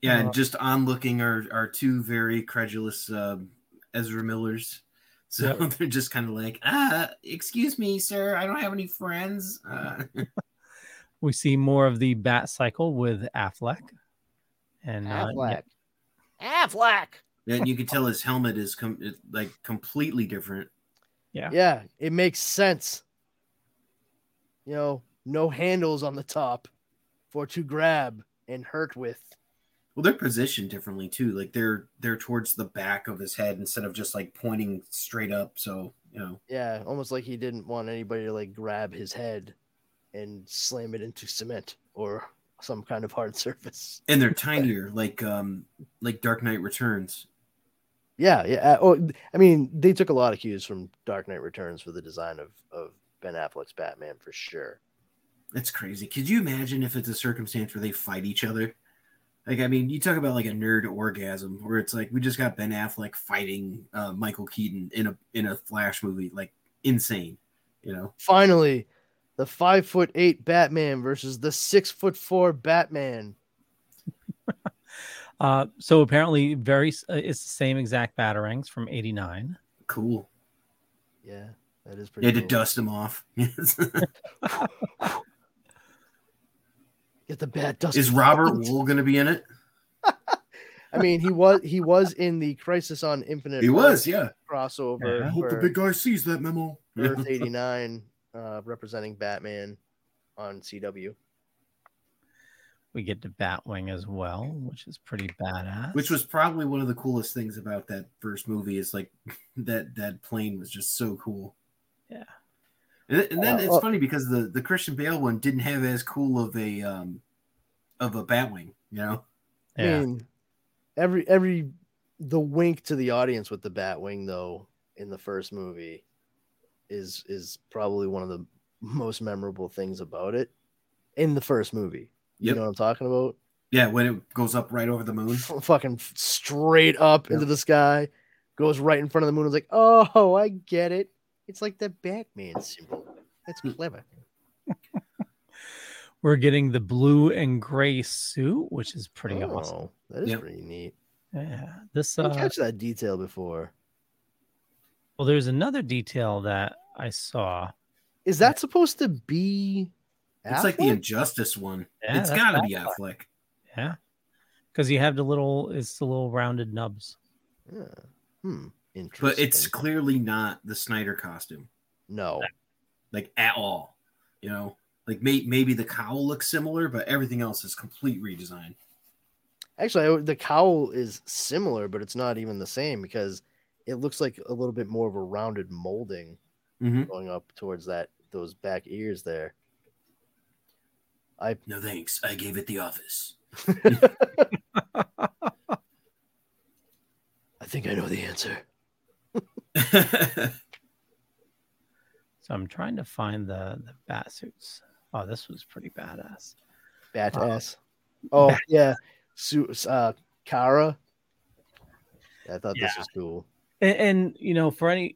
yeah, Uh, and just on looking are are two very credulous um, Ezra Millers. So Yep. they're just kind of like, ah, excuse me, sir, I don't have any friends. Uh, We see more of the bat cycle with Affleck, and uh, yeah, Affleck. Affleck. and you can tell his helmet is com- like completely different. Yeah. Yeah, it makes sense. You know, no handles on the top for to grab and hurt with. Well, they're positioned differently too. Like they're they're towards the back of his head instead of just like pointing straight up. So you know, Yeah, almost like he didn't want anybody to like grab his head and slam it into cement or some kind of hard surface. and they're tinier, like um like Dark Knight Returns. Yeah, yeah. uh, Oh, I mean, they took a lot of cues from Dark Knight Returns for the design of of Ben Affleck's Batman for sure. That's crazy. Could you imagine if it's a circumstance where they fight each other? Like, I mean, you talk about like a nerd orgasm, where it's like we just got Ben Affleck fighting uh, Michael Keaton in a in a Flash movie, like insane. You know, Finally, the five foot eight Batman versus the six foot four Batman. uh, so apparently, very uh, it's the same exact batarangs from '89. cool. Yeah, that is You pretty. had to dust him off. Get the bat dust. Is Robert Wuhl going to be in it? I mean, he was he was in the Crisis on Infinite. He Earth was, yeah. crossover Yeah. big guy sees that memo. Earth eighty nine, uh, representing Batman on CW. We get to Batwing as well, which is pretty badass. Which was probably one of the coolest things about that first movie is like that that plane was just so cool. Yeah. And, and then Uh, it's well- funny because the the Christian Bale one didn't have as cool of a um of a Batwing, you know. I yeah. mean, every every the wink to the audience with the Batwing though in the first movie is is probably one of the most memorable things about it in the first movie. You Yep. know what I'm talking about? Yeah, when it goes up right over the moon. Fucking straight up into the sky, goes right in front of the moon. It's like, oh, I get it. It's like the Batman symbol. That's Hmm. clever. We're getting the blue and gray suit, which is pretty awesome. Oh, That is Yep. pretty neat. Yeah. This I uh didn't catch that detail before. well there's another detail that I saw. Is that supposed to be? It's like the injustice one. Yeah, it's that's gotta be Affleck. Affleck. Yeah. Because you have the little it's the little rounded nubs. Yeah. Hmm. Interesting. But it's clearly not the Snyder costume, no. like at all. You know, like may, maybe the cowl looks similar, but everything else is complete redesign. Actually, I- the cowl is similar, but it's not even the same because it looks like a little bit more of a rounded molding Mm-hmm. going up towards that those back ears there. I No thanks. I gave it the office. I think I know the answer. So I'm trying to find the the bat suits. Oh, this was pretty badass. Bat Wow. ass. Oh yeah, Su- uh, Kara. I thought this was cool. And, and you know, for any,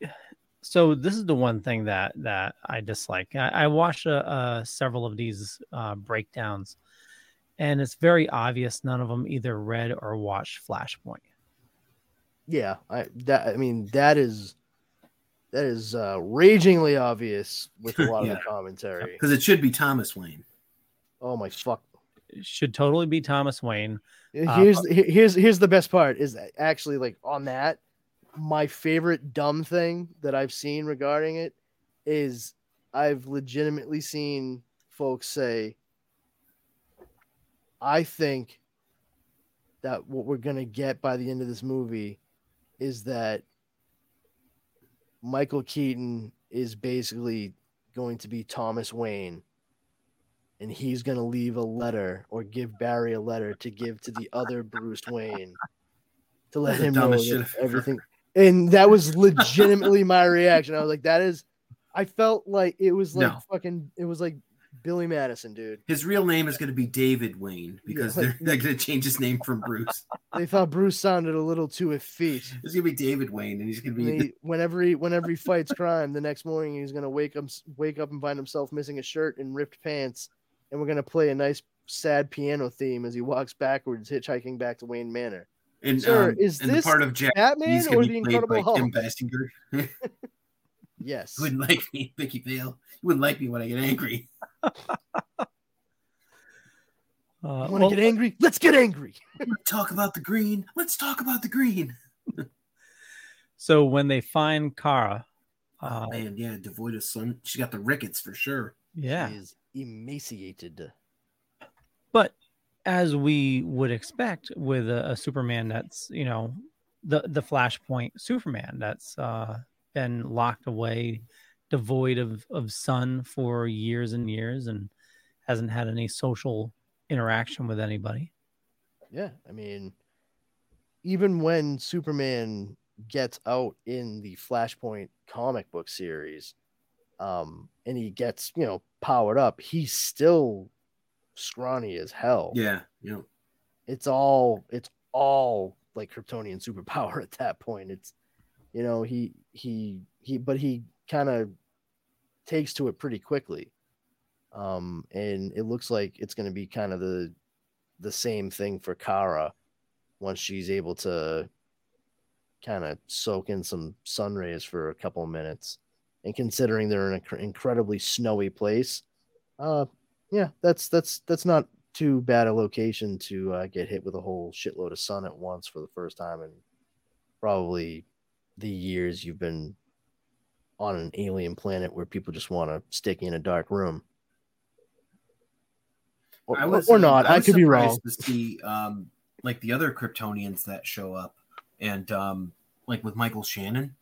so this is the one thing that that I dislike. I, I watched uh, uh, several of these uh, breakdowns, and it's very obvious none of them either read or watched Flashpoint. Yeah, I that I mean that is that is uh, ragingly obvious with a lot of the commentary. Because it should be Thomas Wayne. Oh my fuck! It should totally be Thomas Wayne. Uh, Here's he- here's here's the best part is that actually like on that my favorite dumb thing that I've seen regarding it is I've legitimately seen folks say I think that what we're going to get by the end of this movie is that Michael Keaton is basically going to be Thomas Wayne and he's going to leave a letter or give Barry a letter to give to the other Bruce Wayne to let him know that I've ever everything. And that was legitimately my reaction. I was like, that is, I felt like it was like No. fucking, it was like Billy Madison, dude. His real name is going to be David Wayne because Yeah, like- they're, they're going to change his name from Bruce. They thought Bruce sounded a little too effete. It's going to be David Wayne, and he's going to be. he- whenever he whenever he fights crime, the next morning he's gonna wake up wake up and find himself missing a shirt and ripped pants, and we're gonna play a nice sad piano theme as he walks backwards, hitchhiking back to Wayne Manor. And, Sir, um, is and this the part of Jack Batman or going the Incredible Hulk? Basinger. Yes. You wouldn't like me, Vicky Vale. You wouldn't like me when I get angry. Uh, want to well, get angry? Let's get angry. Talk about the green. Let's talk about the green. so when they find Kara, uh, Oh man, yeah, devoid of sun. She got the rickets for sure. yeah, He is emaciated. but as we would expect with a, a Superman that's you know the the Flashpoint Superman that's uh, been locked away, devoid of of sun for years and years, and hasn't had any social interaction with anybody. Yeah, I mean, even when Superman gets out in the Flashpoint comic book series, um, and he gets you know powered up, he's still scrawny as hell. Yeah, you know, it's all it's all like Kryptonian superpower at that point. It's you know he he he, but he kind of takes to it pretty quickly, um, and it looks like it's going to be kind of the the same thing for Kara once she's able to kind of soak in some sun rays for a couple of minutes. And considering they're in an inc- incredibly snowy place, uh, yeah, that's that's that's not too bad a location to uh, get hit with a whole shitload of sun at once for the first time in probably the years you've been on an alien planet where people just want to stick you in a dark room. Or, I was or not. I, was could be wrong. To see um, like the other Kryptonians that show up, and um, like with Michael Shannon.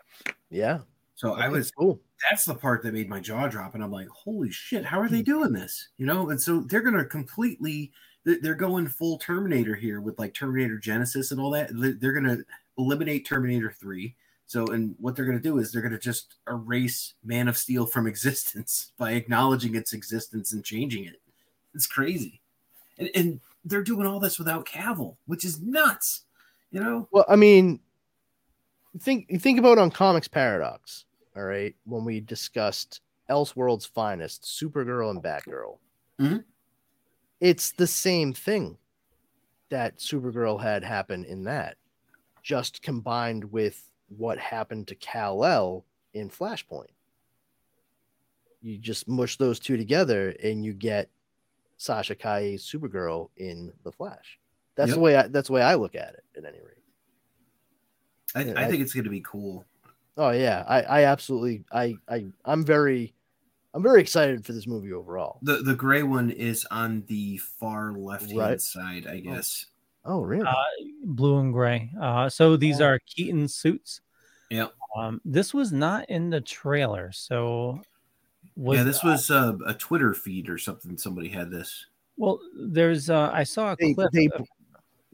Yeah. So I was cool. that's the part that made my jaw drop, and I'm like, holy shit, how are Hmm. they doing this? You know, and so they're gonna completely they're going full Terminator here with like Terminator Genisys and all that. They're- They're gonna eliminate Terminator Three. So, and what they're going to do is they're going to just erase Man of Steel from existence by acknowledging its existence and changing it. It's crazy, and, and they're doing all this without Cavill, which is nuts. You know? Well, I mean, think think about on Comics Paradox. All right, when we discussed Elseworld's finest, Supergirl and Batgirl, Mhm. it's the same thing that Supergirl had happen in that, just combined with what happened to Kal El in Flashpoint. You just mush those two together, and you get Sasha Calle's Supergirl in the Flash. That's Yep. the way I, that's the way I look at it. At any rate. I, Yeah, I I- think it's going to be cool. Oh yeah, I, I absolutely, I, I, I'm very, I'm very excited for this movie overall. The the gray one is on the far left hand Right. side, I guess. Oh really? Uh, blue and gray. Uh, so these Oh. are Keaton suits. Yep. Um, this was not in the trailer. So was yeah, this was uh, a Twitter feed or something. Somebody had this. well. There's uh, I saw a They- clip. they- of-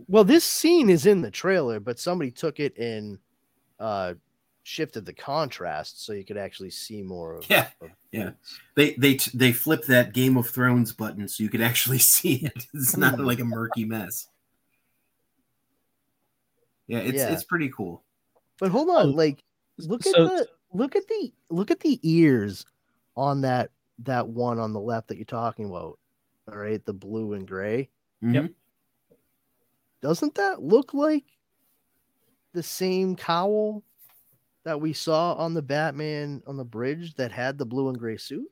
well, this scene is in the trailer, but somebody took it and uh, shifted the contrast so you could actually see more of. Yeah, of yeah. things. They they they flipped that Game of Thrones button so you could actually see it. It's not like a murky mess. Yeah, it's Yeah. it's pretty cool. But hold on, Oh, like look at so- the look at the look at the ears on that that one on the left that you're talking about. All right, the blue and gray. Yep. Mhm. Doesn't that look like the same cowl that we saw on the Batman on the bridge that had the blue and gray suit?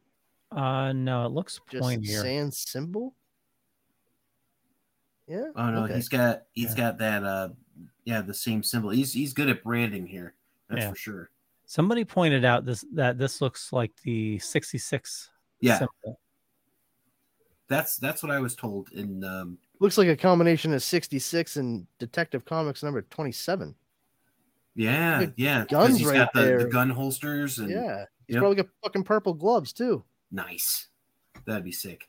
Uh, no, it looks Just pointier. sand symbol. Yeah. Oh no, okay. he's got he's Yeah. got that uh yeah, the same symbol. He's he's good at branding here. That's Yeah. for sure. Somebody pointed out this that this looks like the 66 Yeah, symbol. that's that's what I was told in um looks like a combination of 66 and Detective Comics number 27. yeah, Good yeah. 'cause guns he's right got the, the gun holsters and yeah. He's Yep. probably got fucking purple gloves too. nice. That'd be sick.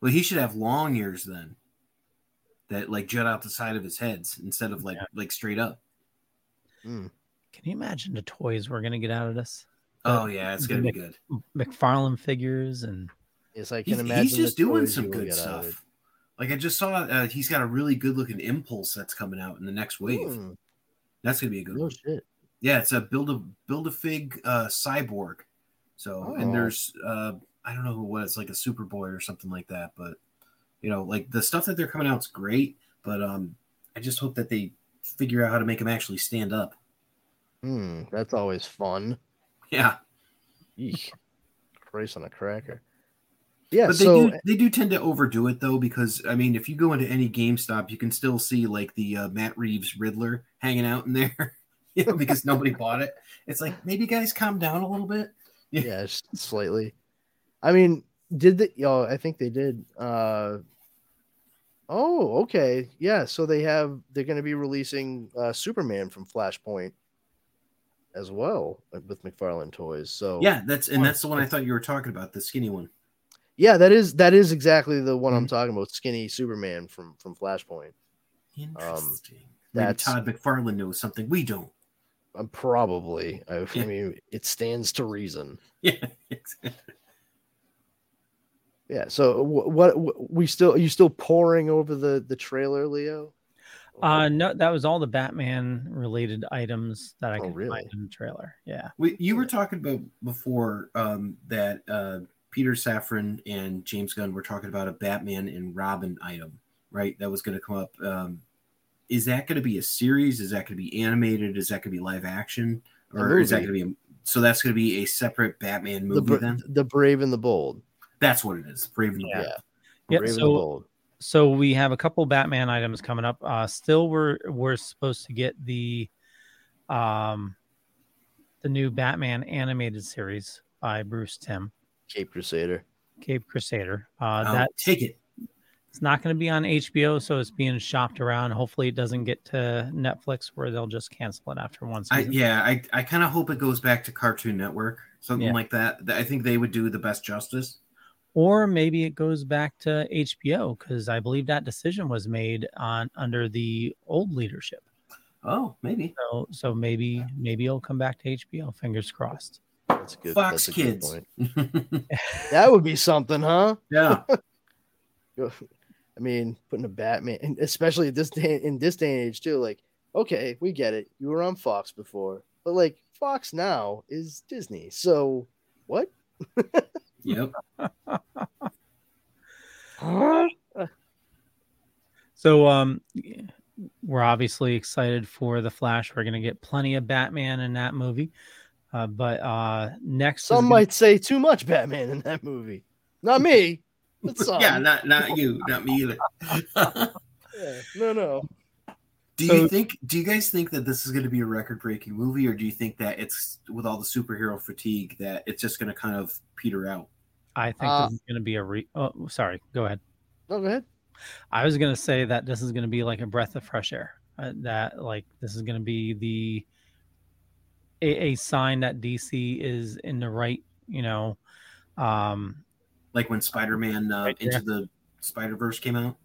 Well, he should have long ears then. That like jut out the side of his heads instead of like like straight up. Mm. Can you imagine the toys we're gonna get out of this? Oh yeah, it's gonna be good. McFarlane figures and Yes, I can He's, imagine. he's just doing some good get out of it. stuff. Like I just saw, uh, he's got a really good looking impulse that's coming out in the next wave. Hmm, That's gonna be a good no one. shit. Yeah, it's a build a build a fig uh, cyborg. So and Oh. there's uh, I don't know who it was, like a Superboy or something like that. But you know, like the stuff that they're coming out's great. But um, I just hope that they figure out how to make them actually stand up. Hmm, that's always fun. Yeah, Eek. Christ on a cracker. Yeah, but they so do they do tend to overdo it though because I mean if you go into any GameStop you can still see like the uh, Matt Reeves Riddler hanging out in there, you know, because nobody bought it. It's like maybe guys calm down a little bit. yeah, slightly. I mean, did they? Oh, I think they did. Uh, oh, okay, yeah. So they have they're going to be releasing uh, Superman from Flashpoint as well uh, with McFarlane Toys. So Yeah, that's and that's the one I thought you were talking about, the skinny one. yeah, that is that is exactly the one I'm Mhm. talking about. Skinny Superman from from Flashpoint. Interesting. Maybe that's- Todd McFarlane knows something we don't. Um, probably. I, I mean, it stands to reason. Yeah, exactly. Yeah. So wh- what, we still are you still pouring over the the trailer, Leo? uh no that was all the Batman related items that I Oh, could really? find in the trailer. Yeah. We, you were talking about before um, that uh, Peter Safran and James Gunn were talking about a Batman and Robin item, right? That was going to come up. Um, is that going to be a series? Is that going to be animated? Is that going to be live action? Or is that going to be a, so? That's going to be a separate Batman movie Bra- then. the Brave and the Bold. That's what it is. Brave and the Yeah. Bold. Yeah, Brave and the so- Bold. So we have a couple Batman items coming up. Uh still we're we're supposed to get the um the new Batman animated series by Bruce Timm, Cape Crusader. Cape Crusader. Uh that take it. it's not going to be on HBO, so it's being shopped around. Hopefully it doesn't get to Netflix where they'll just cancel it after one I, season. yeah, I, I kind of hope it goes back to Cartoon Network, something Yeah. like that. I think they would do the best justice. Or maybe it goes back to HBO because I believe that decision was made on under the old leadership. Oh, maybe. So so maybe maybe it'll come back to HBO. Fingers crossed. That's good. Fox that's a good Kids. point. That would be something, huh? yeah. I mean, putting a Batman, and especially this day in this day and age too. Like, okay, we get it. You were on Fox before, but like Fox now is Disney. So what? Yep. So um we're obviously excited for the Flash. We're gonna get plenty of Batman in that movie. Uh, but uh next Some gonna- might say too much Batman in that movie. Not me, yeah, not not you, not me either. Yeah, no, no. Do So- you think? Do you guys think that this is going to be a record-breaking movie, or do you think that it's with all the superhero fatigue that it's just going to kind of peter out? I think Uh, this is gonna be a re oh sorry, go ahead. No, go ahead. I was gonna say that this is gonna be like a breath of fresh air. Uh, that like this is gonna be the a, a sign that DC is in the right, you know, um, Like when Spider-Man uh, Right. Into the Spider-Verse came out.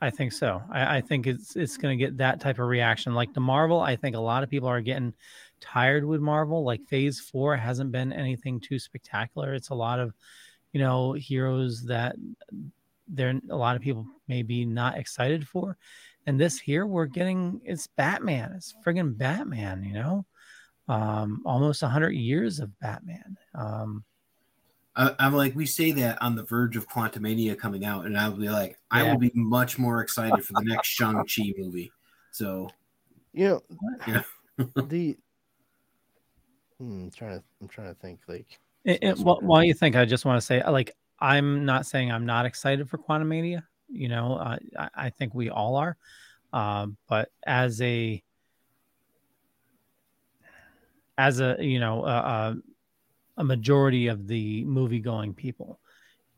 I think so. I, I think it's it's going to get that type of reaction. Like the Marvel, I think a lot of people are getting tired with Marvel. Like Phase Four hasn't been anything too spectacular. It's a lot of, you know, heroes that they're a lot of people maybe not excited for. And this here, we're getting it's Batman. It's friggin' Batman. You know, um, almost hundred years of Batman. Um, I, I'm like, we say that on the verge of Quantumania coming out, and I'll be like, I will be much more excited for the next Shang Chi movie. So You know, Yeah. the. Hmm, I'm trying to. I'm trying to think. Like, It, it, while, while you think, I just want to say, like, I'm not saying I'm not excited for Quantumania. You know, uh, I, I think we all are. Um, but as a, as a, you know, uh, uh, a majority of the movie going people,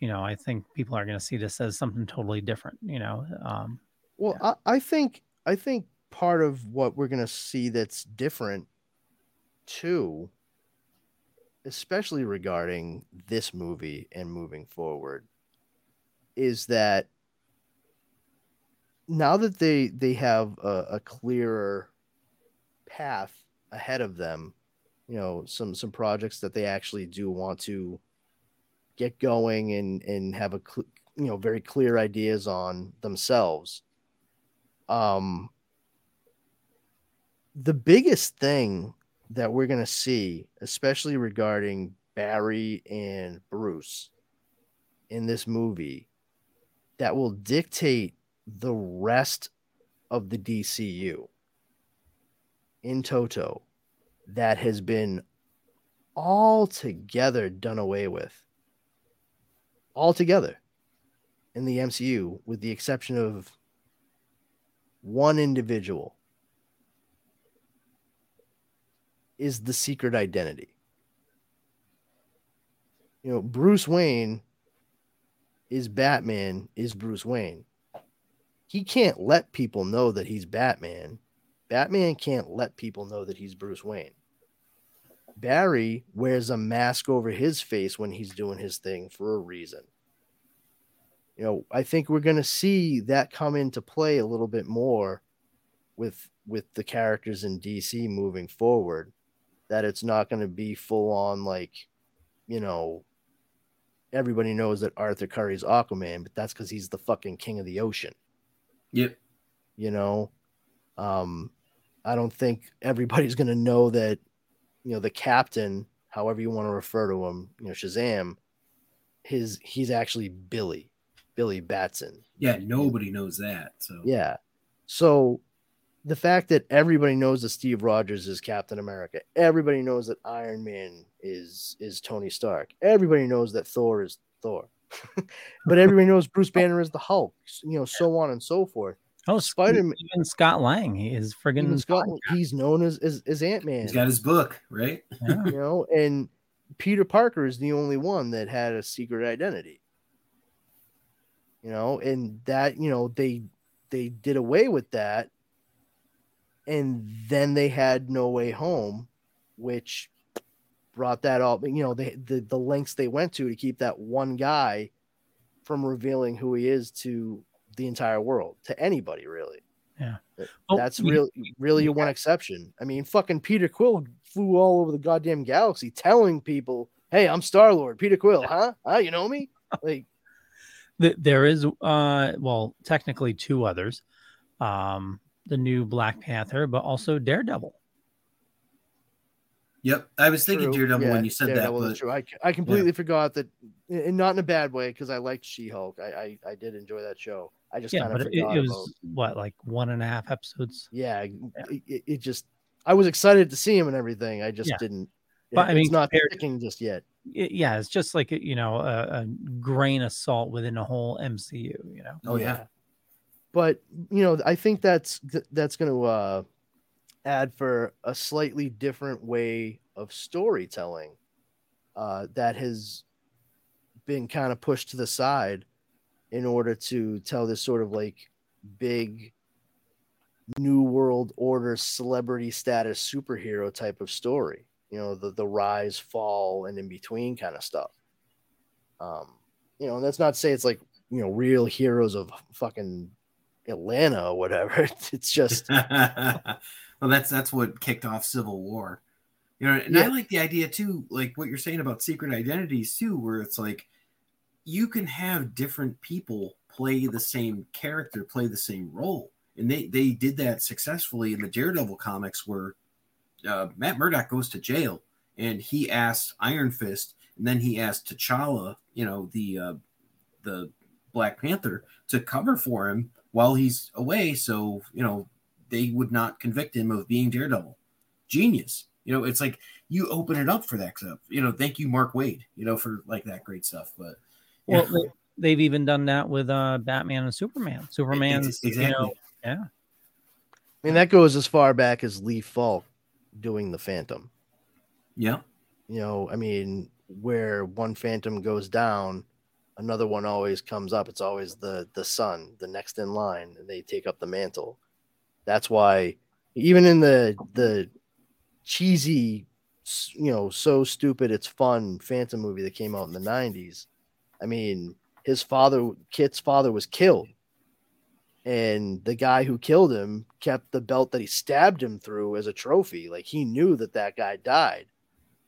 you know, I think people are going to see this as something totally different. You know, um, Well, I, I think I think part of what we're gonna see that's different too, especially regarding this movie and moving forward, is that now that they they have a, a clearer path ahead of them, you know, some some projects that they actually do want to get going and and have a cl- you know very clear ideas on themselves. Um the biggest thing that we're going to see especially regarding barry and bruce in this movie that will dictate the rest of the dcu in toto that has been altogether done away with altogether in the mcu with the exception of one individual is the secret identity. You know, Bruce Wayne is Batman, is Bruce Wayne. He can't let people know that he's Batman. Batman can't let people know that he's Bruce Wayne. Barry wears a mask over his face when he's doing his thing for a reason. You know i think we're going to see that come into play a little bit more with with the characters in dc moving forward that it's not going to be full on like you know everybody knows that arthur curry's aquaman but that's because he's the fucking king of the ocean. Yep. you know? Um i don't think everybody's going to know that you know the captain however you want to refer to him you know shazam his he's actually billy billy batson. Yeah, nobody knows that. So. Yeah. So the fact that everybody knows that steve rogers is captain america everybody knows that iron man is is tony stark everybody knows that thor is thor. But everybody knows bruce banner is the hulk you know so on and so forth oh, Spider-Man- even Scott Lang, he is friggin' Even Scott, he's known as as, as ant-man he's got his book, right? Yeah. you know and peter parker is the only one that had a secret identity you know and that you know they they did away with that and then they had no way home which brought that up you know they the, the lengths they went to to keep that one guy from revealing who he is to the entire world to anybody really Yeah. Oh, That's really really one exception. I mean, fucking Peter Quill flew all over the goddamn galaxy telling people, "Hey, I'm Star Lord, Peter Quill, huh? Huh? You know me?" Like, there is uh well technically two others um the new black panther but also daredevil Yep, I was thinking true. Daredevil Yeah, when you said Daredevil that, is but true. I, I completely forgot that, and not in a bad way because I liked She-Hulk. I, I I did enjoy that show. I just yeah kind of but it, it was about. what like one and a half episodes Yeah, It, it- it just. I was excited to see him and everything. I just Yeah. didn't. But, I mean, it's not compared- sticking just yet. It- yeah it's just like you know a, a grain of salt within a whole mcu you know oh yeah, but you know i think that's that's going to uh add for a slightly different way of storytelling uh that has been kind of pushed to the side in order to tell this sort of like big new world order celebrity status superhero type of story you know the the rise fall and in between kind of stuff um you know and that's not to say it's like you know real heroes of fucking Atlanta or whatever. It's just well, that's that's what kicked off Civil War. You know, and I like the idea too, like what you're saying about secret identities too, where it's like you can have different people play the same character, play the same role, and they they did that successfully in the Daredevil comics, where uh, Matt Murdock goes to jail and he asked Iron Fist, and then he asked T'Challa, you know, the uh, the Black Panther, to cover for him while he's away, so you know they would not convict him of being Daredevil. Genius. You know, it's like you open it up for that stuff. You know, thank you, Mark Waid. You know, for like that great stuff. But well yeah. they, they've even done that with uh batman and superman superman's exactly. you know yeah I mean that goes as far back as Lee Falk doing the Phantom. yeah, You know, I mean, where one Phantom goes down, another one always comes up. It's always the the son, the next in line, and they take up the mantle. That's why even in the the cheesy, you know, so stupid it's fun Phantom movie that came out in the 90s. I mean, his father, Kit's father was killed. And the guy who killed him kept the belt that he stabbed him through as a trophy. Like he knew that that guy died.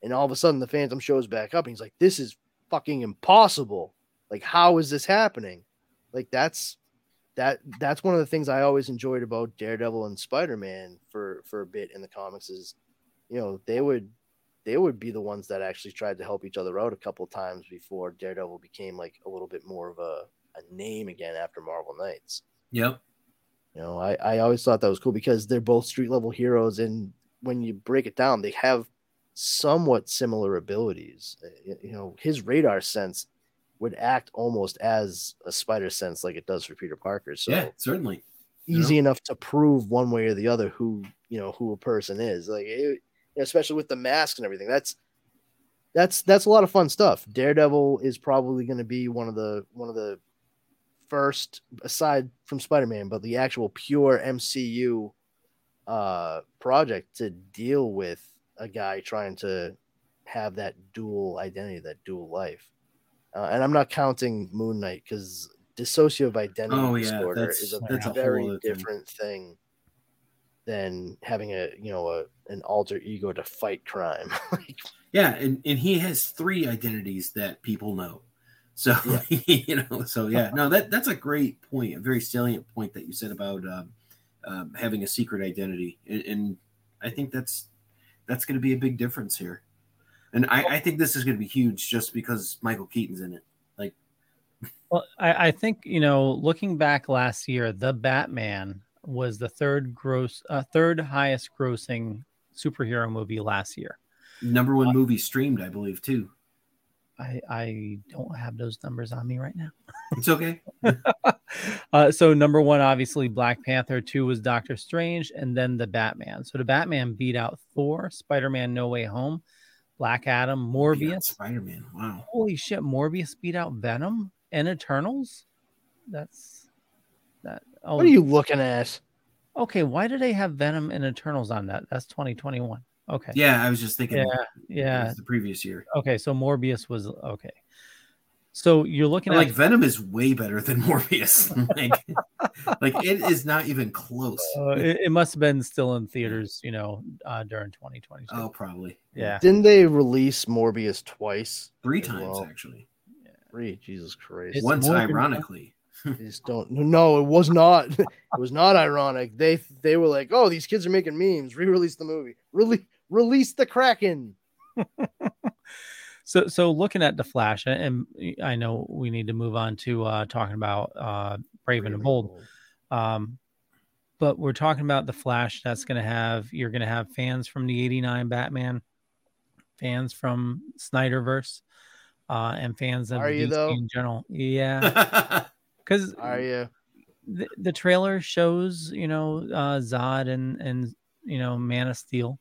And all of a sudden, the Phantom shows back up. And he's like, "This is fucking impossible. Like, how is this happening? Like, that's that. That's one of the things I always enjoyed about Daredevil and Spider Man for for a bit in the comics is, you know, they would they would be the ones that actually tried to help each other out a couple times before Daredevil became like a little bit more of a, a name again after Marvel Knights. yep, You know, I, I always thought that was cool because they're both street level heroes, and when you break it down, they have somewhat similar abilities. Uh, You know, his radar sense would act almost as a spider sense, like it does for Peter Parker. So yeah, certainly. easy enough to prove one way or the other who you know who a person is. Like, it, especially with the mask and everything. That's that's that's a lot of fun stuff. Daredevil is probably going to be one of the one of the first aside from Spider-Man, but the actual pure MCU uh project to deal with a guy trying to have that dual identity, that dual life. Uh, and I'm not counting Moon Knight because dissociative identity Oh, yeah, disorder is a that's a very other thing. different thing than having a you know a an alter ego to fight crime. like, Yeah, and, and he has three identities that people know. So you know, so yeah, no, that that's a great point, a very salient point that you said about um, um, having a secret identity, and, and I think that's that's going to be a big difference here. And I, I think this is going to be huge just because Michael Keaton's in it. Like, Well, I, I think you know, looking back last year, the Batman was the third gross, uh, third highest grossing superhero movie last year. number one movie streamed, I believe, too. I I don't have those numbers on me right now. It's okay. uh, so number one, obviously Black Panther. Two was Doctor Strange, and then the Batman. So the Batman beat out Thor, Spider Man, No Way Home, Black Adam, Morbius. Spider Man. Wow. Holy shit! Morbius beat out Venom and Eternals. That's that. Oh, what are you looking at? okay. Why do they have Venom and Eternals on that? That's 2021. Okay. Yeah, I was just thinking. Yeah. it Yeah. was the previous year. Okay. So Morbius was okay. So you're looking And, at like Venom is way better than Morbius. like, like it is not even close. Uh, it, it must have been still in theaters, you know, uh, during 2022. oh, probably. yeah. Didn't they release Morbius twice? Three times well? actually. Three. Jesus Christ. It's Once, more ironically. I just don't. No, it was not. it was not ironic. They they were like, oh, these kids are making memes. Re-release the movie. Really release the Kraken. So, so looking at the Flash, and I know we need to move on to uh, talking about uh, Brave and Bold. Um, but we're talking about the Flash. That's going to have you're going to have fans from the '89 Batman, fans from Snyderverse, uh, and fans of Are you, DC though? in general. Yeah, because Are you? the, the trailer shows you know uh, Zod and and you know Man of Steel.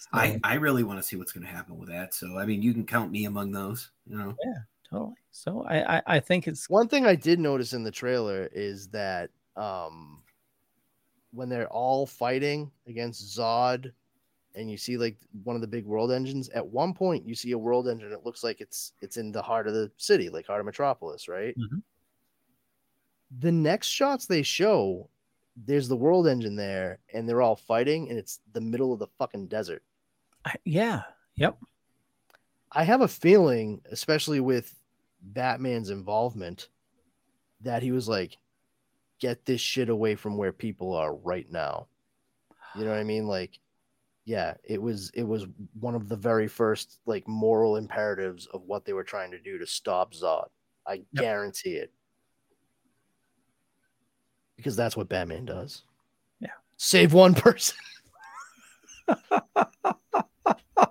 So, I, I really want to see what's going to happen with that. So I mean, you can count me among those. You know, Yeah, totally. So I, I I think it's One thing I did notice in the trailer is that um when they're all fighting against Zod and you see like one of the big world engines, at one point you see a world engine, it looks like it's it's in the heart of the city, like heart of Metropolis, right? Mhm. The next shots they show, there's the world engine there, and they're all fighting, and it's the middle of the fucking desert. I, yeah, yep. I have a feeling, especially with Batman's involvement, that he was like, get this shit away from where people are right now. You know what I mean? Like, yeah, it was it was one of the very first like moral imperatives of what they were trying to do to stop Zod. I guarantee it. Because that's what Batman does. Yeah. Save one person.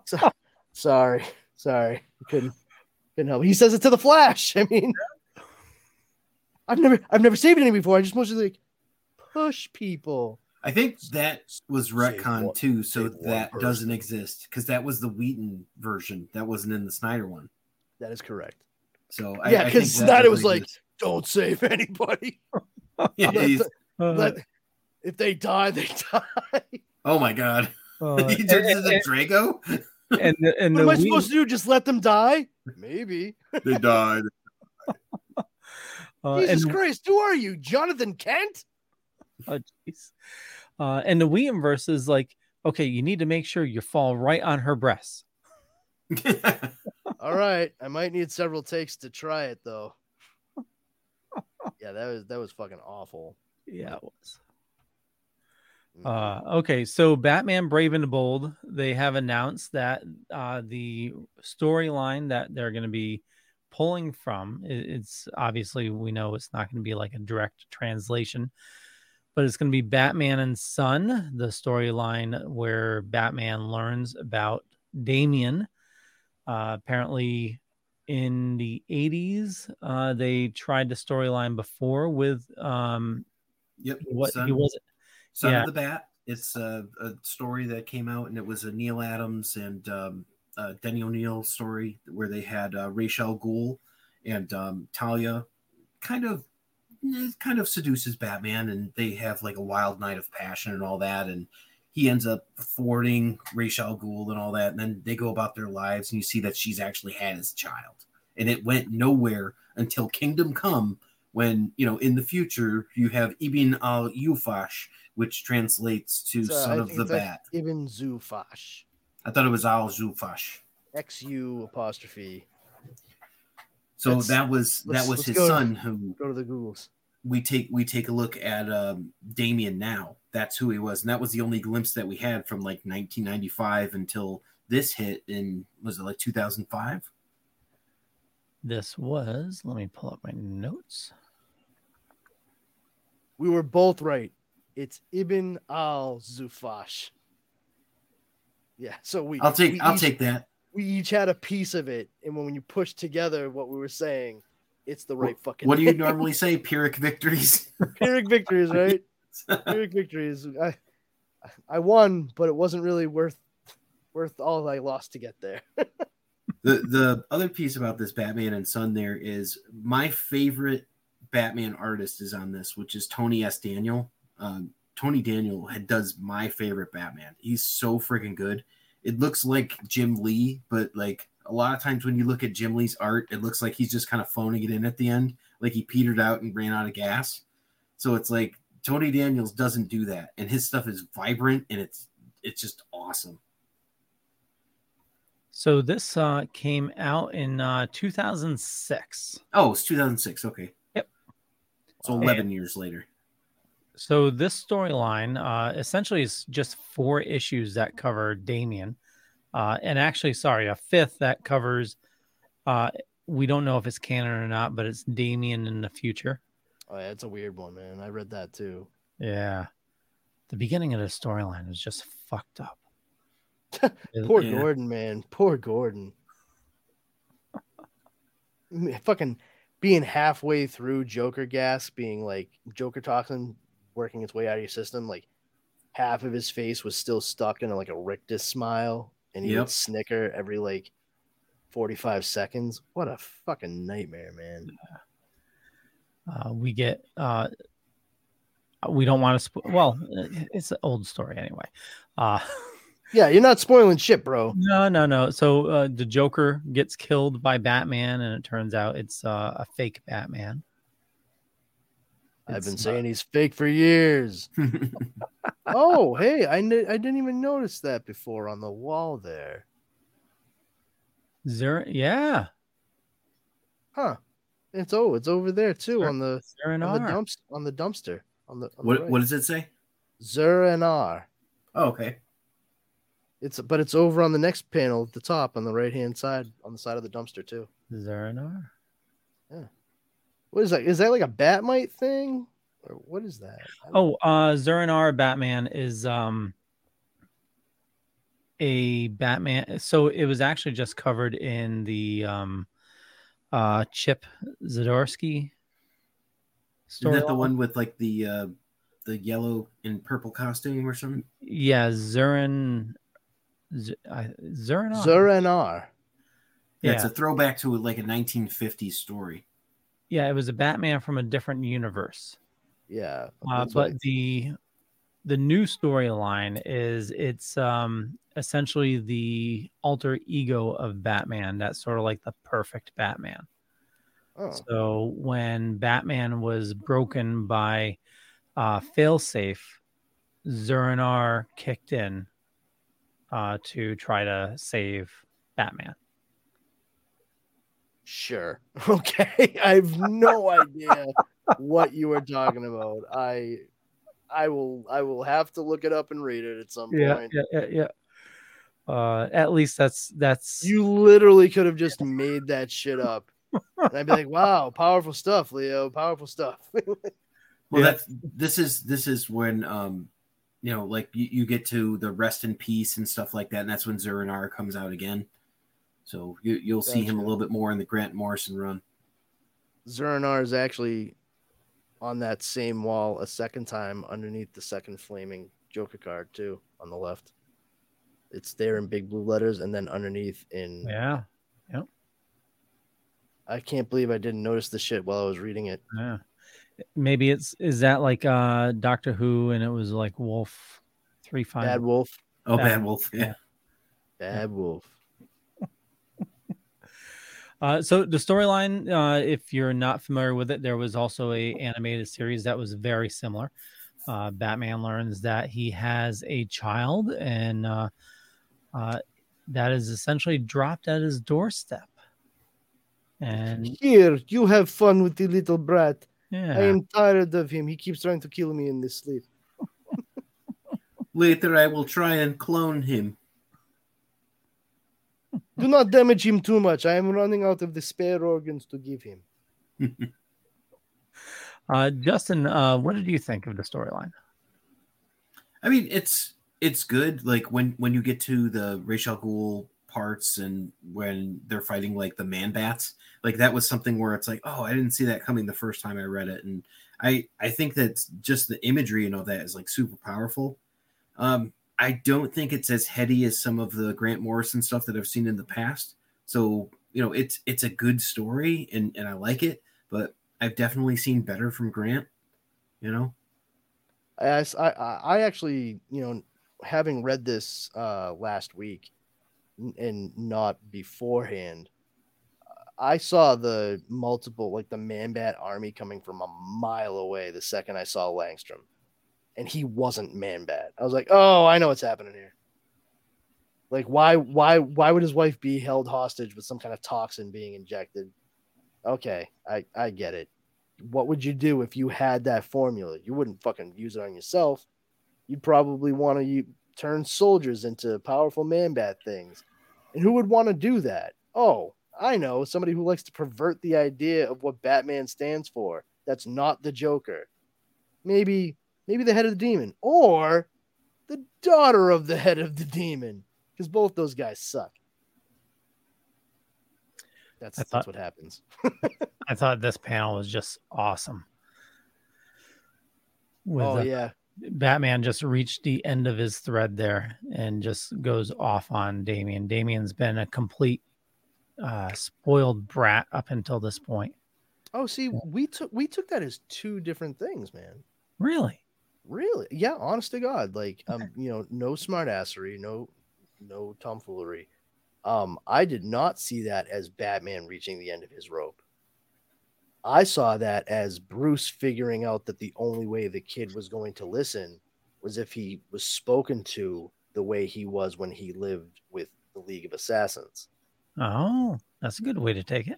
So- sorry. Sorry. Couldn't couldn't help. He says it to the Flash. I mean I've never I've never saved any before. I just mostly like push people. I think that was retcon one- too, so save one that doesn't exist because that was the Whedon version. That wasn't in the Snyder one. That is correct. So I, Yeah, because think 'cause that Snyder was definitely like, Don't save anybody. Yeah, Let he's- the- Uh, let- if they die, they die. oh my god, uh, he turns into Drago. And the, and what the am I Whedon- supposed to do? Just let them die? Maybe. they died. uh, Jesus and, Christ, who are you? Jonathan Kent? oh, jeez. uh, and the Whedon verse is like, okay, you need to make sure you fall right on her breasts. All right. I might need several takes to try it though. Yeah, that was that was fucking awful. Yeah, it was. Mhm. Uh, okay, so Batman Brave and the Bold, they have announced that uh, the storyline that they're going to be pulling from, it's obviously we know it's not going to be like a direct translation, but it's going to be Batman and Son, the storyline where Batman learns about Damian. Uh, apparently, in the 80s, uh, they tried the storyline before with um, yep. what Son, he wasn't. Son yeah. of the Bat. It's a, a story that came out, and it was a Neal Adams and um, uh, Denny O'Neil story where they had uh, Ra's al Ghul and um, Talia kind of eh, kind of seduces Batman, and they have like a wild night of passion and all that, and he ends up thwarting Ra's al Ghul and all that, and then they go about their lives, and you see that she's actually had his child, and it went nowhere until Kingdom Come, when you know in the future you have Ibn al Xu'ffasch, which translates to It's, uh, I son of the like bat. Ibn Xu'ffasch. I thought it was al Xu'ffasch. X U apostrophe. So Let's- that was that was his go to- son who Go to the Googles. we take we take a look at um, Damian now. That's who he was, and that was the only glimpse that we had from like 1995 until this hit in was it like 2005? This was, let me pull up my notes. We were both right. It's Ibn al Xu'ffasch. Yeah, so we I'll take we I'll each- take that. we each had a piece of it, and when you push together what we were saying, it's the right fucking. What do you normally say? Pyrrhic victories. Pyrrhic victories, right? Pyrrhic victories. I, I won, but it wasn't really worth worth all I lost to get there. the the other piece about this Batman and Son there is my favorite Batman artist is on this, which is Tony S. Daniel. Um, Tony Daniel had, does my favorite Batman. He's so freaking good. It looks like Jim Lee, but like a lot of times when you look at Jim Lee's art, it looks like he's just kind of phoning it in at the end, like he petered out and ran out of gas. So it's like Tony Daniels doesn't do that, and his stuff is vibrant and it's it's just awesome. So this uh, came out in uh, 2006. Oh, it's 2006. Okay. Yep. So 11 years later. So this storyline uh, essentially is just four issues that cover Damian, uh, and actually, sorry, a fifth that covers. Uh, we don't know if it's canon or not, but it's Damian in the future. Oh, yeah, it's a weird one, man. I read that too. Yeah, the beginning of the storyline is just fucked up. Poor Yeah. Gordon, man. Poor Gordon. Fucking being halfway through Joker gas, being like Joker toxin working its way out of your system, like half of his face was still stuck in like a rictus smile, and he Yep. would snicker every like 45 seconds. What a fucking nightmare, man. Uh, we get. Uh, we don't want to. Sp- well, it's an old story anyway. Uh, Yeah, you're not spoiling shit, bro. no, no, no. So uh, the Joker gets killed by Batman, and it turns out it's uh, a fake Batman. I've been not- saying he's fake for years. oh, hey, I, kn- I didn't even notice that before on the wall there. Zer- yeah, Huh. It's oh, it's over there too Sure. on the on the Zur-En-Arrh. dumps on the dumpster on the, on the what right. what does it say? Zur-En-Arrh. Oh, okay. It's but it's over on the next panel at the top on the right hand side on the side of the dumpster too. Zur-En-Arrh. What is that? Is that like a Bat-Mite thing? Or what is that? Oh, uh Zur-En-Arrh Batman is um a Batman. So it was actually just covered in the um uh Chip Zdarsky story. Is that the one with like the uh the yellow and purple costume or something? Yeah, Zurin Z- I- Zur-En-Arrh. Zur-En-Arrh. Yeah, yeah, it's a throwback to like a 1950s story. Yeah, it was a Batman from a different universe. Yeah. Uh, but the the new storyline is it's um essentially the alter ego of Batman. That's sort of like the perfect Batman. Oh, So when Batman was broken by uh, Failsafe, Zur-En-Arrh kicked in uh, to try to save Batman. Sure. Okay. I have no idea what you are talking about. I I will I will have to look it up and read it at some point. yeah, yeah, yeah. Uh, at least that's that's You literally could have just made that shit up. And I'd be like, wow, powerful stuff, Leo. Powerful stuff. Well, Yeah. that's this is this is when um you know like you, you get to the rest in peace and stuff like that, and that's when Zur-En-Arrh comes out again. So you you'll see him a little bit more in the Grant Morrison run. Zur-En-Arrh is actually on that same wall a second time underneath the second flaming Joker card, too, on the left. It's there in big blue letters, and then underneath in. yeah, Yeah. I can't believe I didn't notice the shit while I was reading it. yeah. Maybe it's is that like uh Doctor Who and it was like Wolf three five. Bad Wolf. Oh, Bad Bad Wolf. Yeah. yeah. Bad Wolf. Uh, so the storyline, uh, if you're not familiar with it, there was also a animated series that was very similar. Uh, Batman learns that he has a child, and uh, uh, that is essentially dropped at his doorstep. And Here, you have fun with the little brat. I am tired of him. He keeps trying to kill me in his sleep. Later, I will try and clone him. Do not damage him too much. I am running out of the spare organs to give him. uh, Justin, uh, what did you think of the storyline? I mean, it's it's good. Like when when you get to the Ra's al Ghul parts and when they're fighting like the man bats, like that was something where it's like, oh, I didn't see that coming the first time I read it, and I I think that just the imagery and all that is like super powerful. Um, I don't think it's as heady as some of the Grant Morrison stuff that I've seen in the past. So you know, it's it's a good story and and I like it, but I've definitely seen better from Grant. You know, I, I, I actually, you know, having read this uh, last week and not beforehand, I saw the multiple, like the Man Bat army coming from a mile away the second I saw Langstrom, and he wasn't Man Bat. I was like, oh, I know what's happening here. Like, why, why, why would his wife be held hostage with some kind of toxin being injected? Okay, I, I get it. What would you do if you had that formula? You wouldn't fucking use it on yourself. You'd probably want to turn soldiers into powerful man bat things. And who would want to do that? Oh, I know somebody who likes to pervert the idea of what Batman stands for. That's not the Joker. Maybe, maybe the head of the demon, or the daughter of the head of the demon, because both those guys suck. That's I that's what happens. I thought this panel was just awesome. With oh uh, yeah, Batman just reached the end of his thread there and just goes off on Damian. Damian's been a complete uh, spoiled brat up until this point. Oh, see, we took we took that as two different things, man. Really? Really? Yeah, honest to God. Like, um, you know, no smartassery, no no tomfoolery. Um, I did not see that as Batman reaching the end of his rope. I saw that as Bruce figuring out that the only way the kid was going to listen was if he was spoken to the way he was when he lived with the League of Assassins. Oh, that's a good way to take it.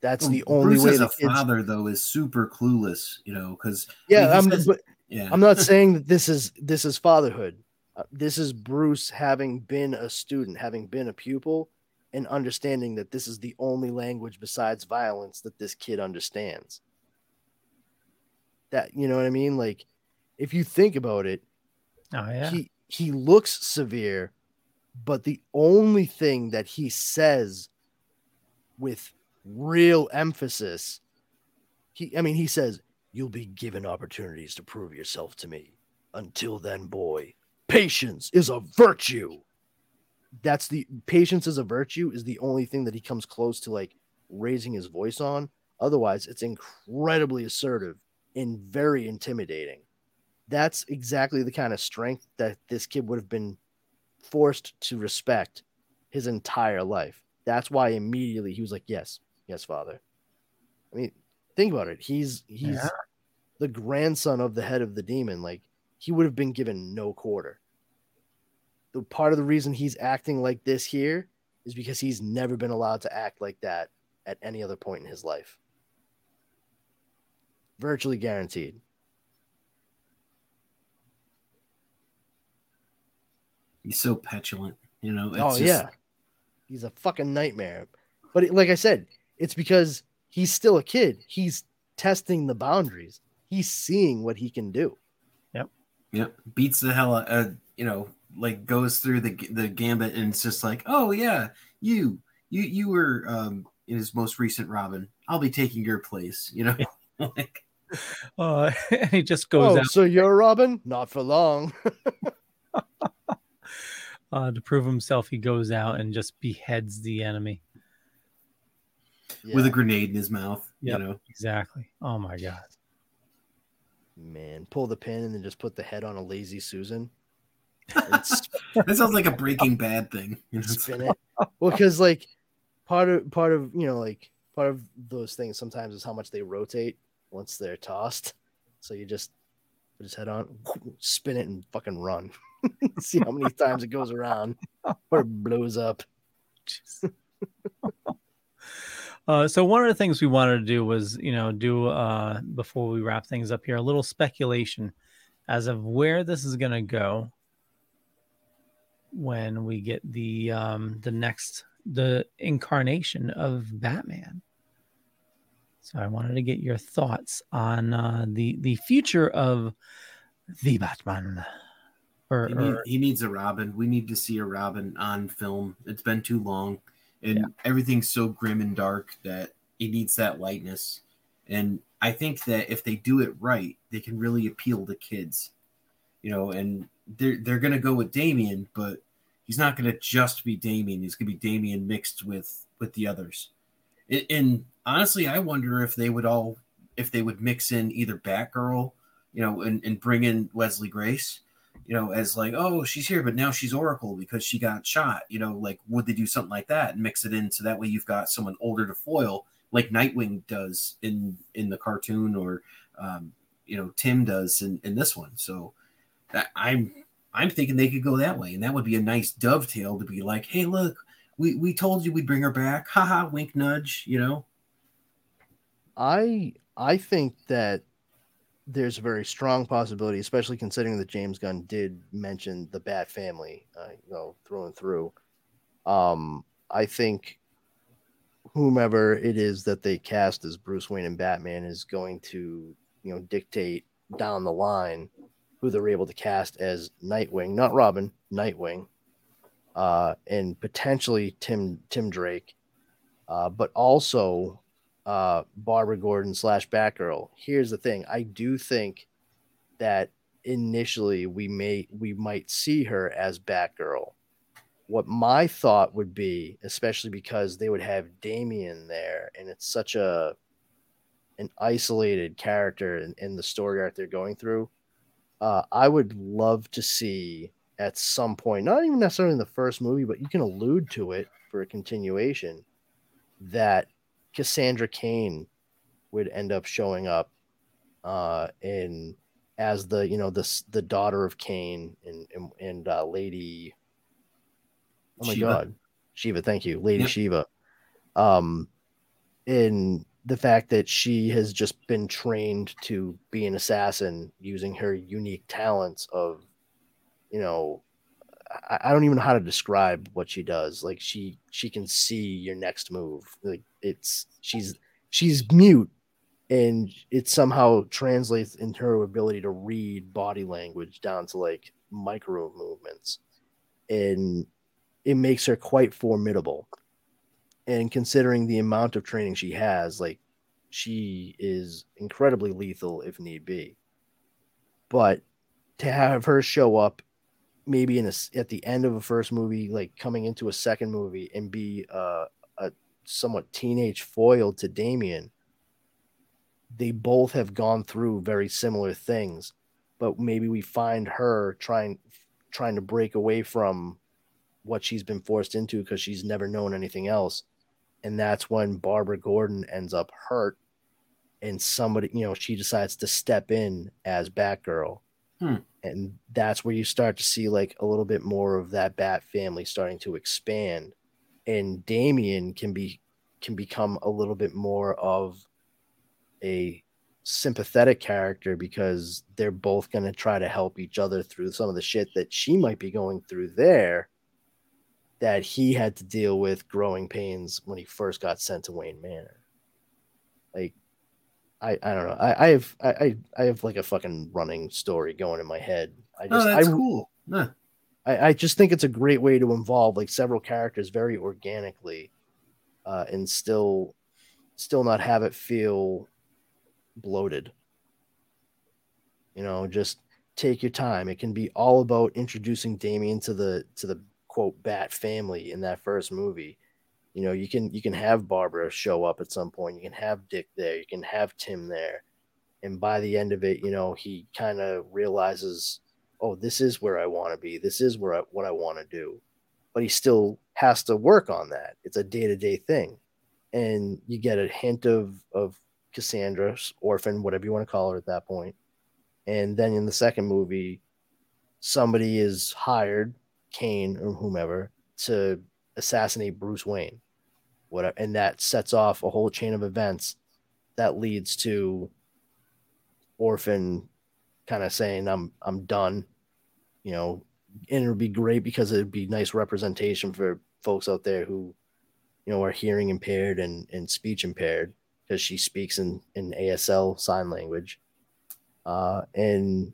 That's Well, the only Bruce way as the a father though is super clueless, you know, because Yeah, he I'm, says- but yeah, I'm not saying that this is this is fatherhood. Uh, this is Bruce having been a student, having been a pupil, and understanding that this is the only language besides violence that this kid understands. That you know what I mean? Like, if you think about it, Oh yeah. he he looks severe, but the only thing that he says with real emphasis, he I mean he says, "You'll be given opportunities to prove yourself to me. Until then, boy, patience is a virtue." That's the patience is a virtue is the only thing that he comes close to like raising his voice on. Otherwise, it's incredibly assertive and very intimidating that's exactly the kind of strength that this kid would have been forced to respect his entire life. That's why immediately he was like, "Yes, yes, father." I mean, think about it. He's he's Yeah. the grandson of the head of the demon. Like he would have been given no quarter. The part of the reason he's acting like this here is because he's never been allowed to act like that at any other point in his life. Virtually guaranteed. he's so petulant, you know. It's oh just- yeah, he's a fucking nightmare. But it- like I said, it's because he's still a kid. He's testing the boundaries. He's seeing what he can do. Yep, Yep. beats the hell out. Uh, you know, like goes through the the gambit, and it's just like, oh yeah, you you you were um in his most recent Robin. I'll be taking your place. You know, like Uh, and he just goes oh, out so you're Robin? Not for long. uh, to prove himself. He goes out and just beheads the enemy. With a grenade in his mouth. Yep. You know, Exactly. Oh my god. man, pull the pin and then just put the head on a lazy Susan. That sounds like a Breaking Bad thing. You know, spin it. Well, because like part of part of you know like part of those things sometimes is how much they rotate once they're tossed. So you just put his head on, spin it, and fucking run. See how many times it goes around or it blows up. Uh, so one of the things we wanted to do was, you know, do uh, before we wrap things up here, a little speculation as of where this is going to go when we get the um, the next the incarnation of Batman. So I wanted to get your thoughts on uh, the the future of the Batman. Or, he, need- or- he needs a Robin. We need to see a Robin on film. It's been too long, and Yeah. everything's so grim and dark that it needs that lightness. And I think that if they do it right, they can really appeal to kids. You know, and they're they're gonna go with Damian, but he's not gonna just be Damian. He's gonna be Damian mixed with with the others. And, and honestly, I wonder if they would all if they would mix in either Batgirl, you know, and, and bring in Leslie Grace you know, as like, oh, she's here, but now she's Oracle because she got shot. You know, like would they do something like that and mix it in so that way you've got someone older to foil, like Nightwing does in in the cartoon, or um, you know, Tim does in in this one. So that I'm I'm thinking they could go that way, and that would be a nice dovetail to be like, hey, look, we we told you we'd bring her back, haha, wink, nudge, you know. I I think that there's a very strong possibility, especially considering that James Gunn did mention the Bat family, uh, you know, through and through. Um, I think whomever it is that they cast as Bruce Wayne and Batman is going to, you know, dictate down the line who they're able to cast as Nightwing, not Robin, Nightwing, uh, and potentially Tim Tim Drake, uh, but also uh, Barbara Gordon slash Batgirl. Here's the thing: I do think that initially we may we might see her as Batgirl. What my thought would be, especially because they would have Damian there, and it's such a an isolated character in, in the story arc they're going through. Uh, I would love to see at some point, not even necessarily in the first movie, but you can allude to it for a continuation, that Cassandra Cain would end up showing up uh, in as the you know the the daughter of Cain and and, and uh, Lady. Oh my Shiva. God, Shiva! Thank you, Lady Yep. Shiva. Um, in the fact that she has just been trained to be an assassin using her unique talents of, you know, I, don't even know how to describe what she does. Like she she can see your next move. Like it's she's she's mute and it somehow translates into her ability to read body language down to like micro movements. And it makes her quite formidable. And considering the amount of training she has, like she is incredibly lethal if need be. But to have her show up maybe in a at the end of a first movie, like coming into a second movie and be uh, a somewhat teenage foil to Damian, they both have gone through very similar things, but maybe we find her trying trying to break away from what she's been forced into because she's never known anything else. And that's when Barbara Gordon ends up hurt and somebody, you know, she decides to step in as Batgirl. Hmm. And that's where you start to see like a little bit more of that Bat family starting to expand. And Damian can be can become a little bit more of a sympathetic character because they're both going to try to help each other through some of the shit that she might be going through there that he had to deal with growing pains when he first got sent to Wayne Manor. Like I, I don't know. I, I have I, I have like a fucking running story going in my head. I Oh, just that's I, cool. Huh. I I just think it's a great way to involve like several characters very organically, uh, and still still not have it feel bloated. You know, just take your time. It can be all about introducing Damian to the to the quote Bat family in that first movie. You know, you can you can have Barbara show up at some point. You can have Dick there. You can have Tim there, and by the end of it, you know, he kind of realizes, oh, this is where I want to be. This is where I, what I want to do. But he still has to work on that. It's a day to day thing, and you get a hint of of Cassandra's orphan, whatever you want to call her at that point. And then in the second movie, somebody is hired, Cain or whomever, to assassinate Bruce Wayne. Whatever, and that sets off a whole chain of events that leads to Orphan kind of saying, I'm I'm done. You know, and it would be great because it'd be nice representation for folks out there who, you know, are hearing impaired and, and speech impaired because she speaks in, in ASL sign language. Uh, and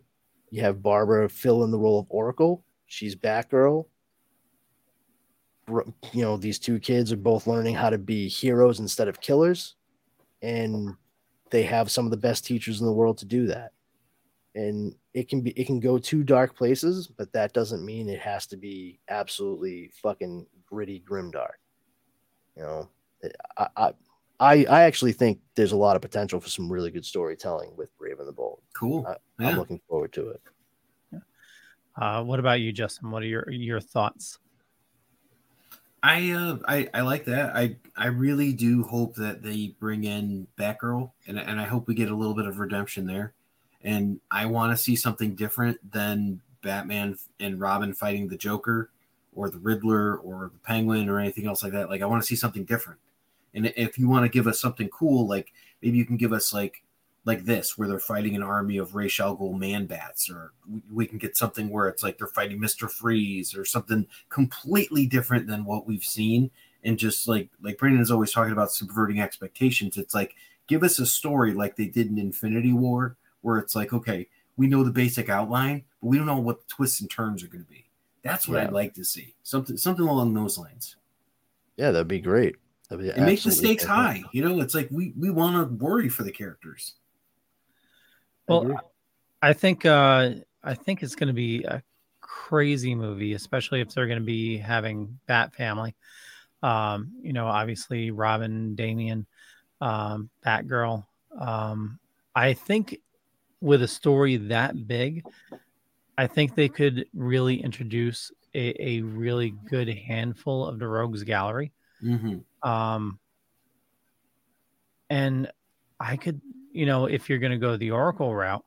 you have Barbara fill in the role of Oracle. She's Batgirl. Br- You know, these two kids are both learning how to be heroes instead of killers. And they have some of the best teachers in the world to do that. And it can be it can go to dark places, but that doesn't mean it has to be absolutely fucking gritty grim dark You know, I, I I I actually think there's a lot of potential for some really good storytelling with Brave and the Bold. Cool. I- Yeah. I'm looking forward to it. Uh, what about you, Justin? What are your your thoughts? I uh I, I like that. I I really do hope that they bring in Batgirl and and I hope we get a little bit of redemption there. And I want to see something different than Batman and Robin fighting the Joker or the Riddler or the Penguin or anything else like that. Like I want to see something different. And if you want to give us something cool, like maybe you can give us like like this, where they're fighting an army of Ra's al Ghul man bats, or we, we can get something where it's like they're fighting Mister Freeze, or something completely different than what we've seen. And just like like Brandon is always talking about subverting expectations, it's like give us a story like they did in Infinity War, where it's like okay, we know the basic outline, but we don't know what the twists and turns are going to be. That's what yeah. I'd like to see. Something something along those lines. Yeah, that'd be great. That'd be it makes the stakes high. You know, it's like we we want to worry for the characters. Well, I think uh, I think it's going to be a crazy movie, especially if they're going to be having Bat Family. Um, you know, obviously Robin, Damian, um, Batgirl. Um, I think with a story that big, I think they could really introduce a, a really good handful of the Rogues Gallery. Mm-hmm. Um, and I could you know, if you're going to go the Oracle route,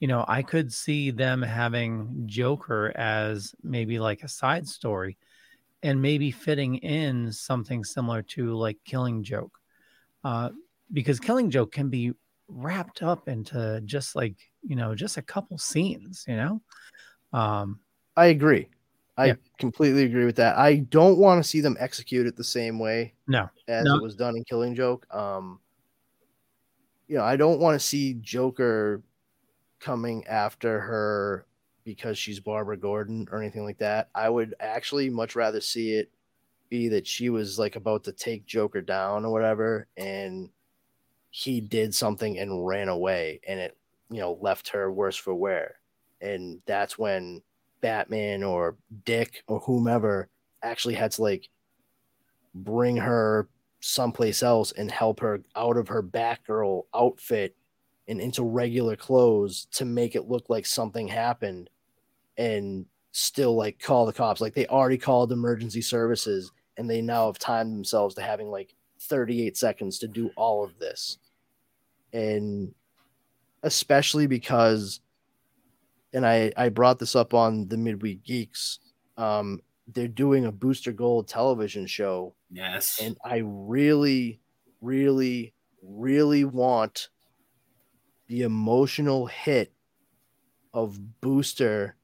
you know, I could see them having Joker as maybe like a side story and maybe fitting in something similar to like Killing Joke. Uh, because Killing Joke can be wrapped up into just like, you know, just a couple scenes, you know? Um, I agree. I yeah. completely agree with that. I don't want to see them execute it the same way no as no. it was done in Killing Joke. Um, you know, I don't want to see Joker coming after her because she's Barbara Gordon or anything like that. I would actually much rather see it be that she was like about to take Joker down or whatever, and he did something and ran away, and it you know left her worse for wear, and that's when Batman or Dick or whomever actually had to like bring her someplace else and help her out of her Batgirl outfit and into regular clothes to make it look like something happened and still like call the cops. Like they already called emergency services and they now have timed themselves to having like 38 seconds to do all of this. And especially because and I I brought this up on the midweek geeks um they're doing a booster gold television show Yes. And I really, really, really want the emotional hit of Booster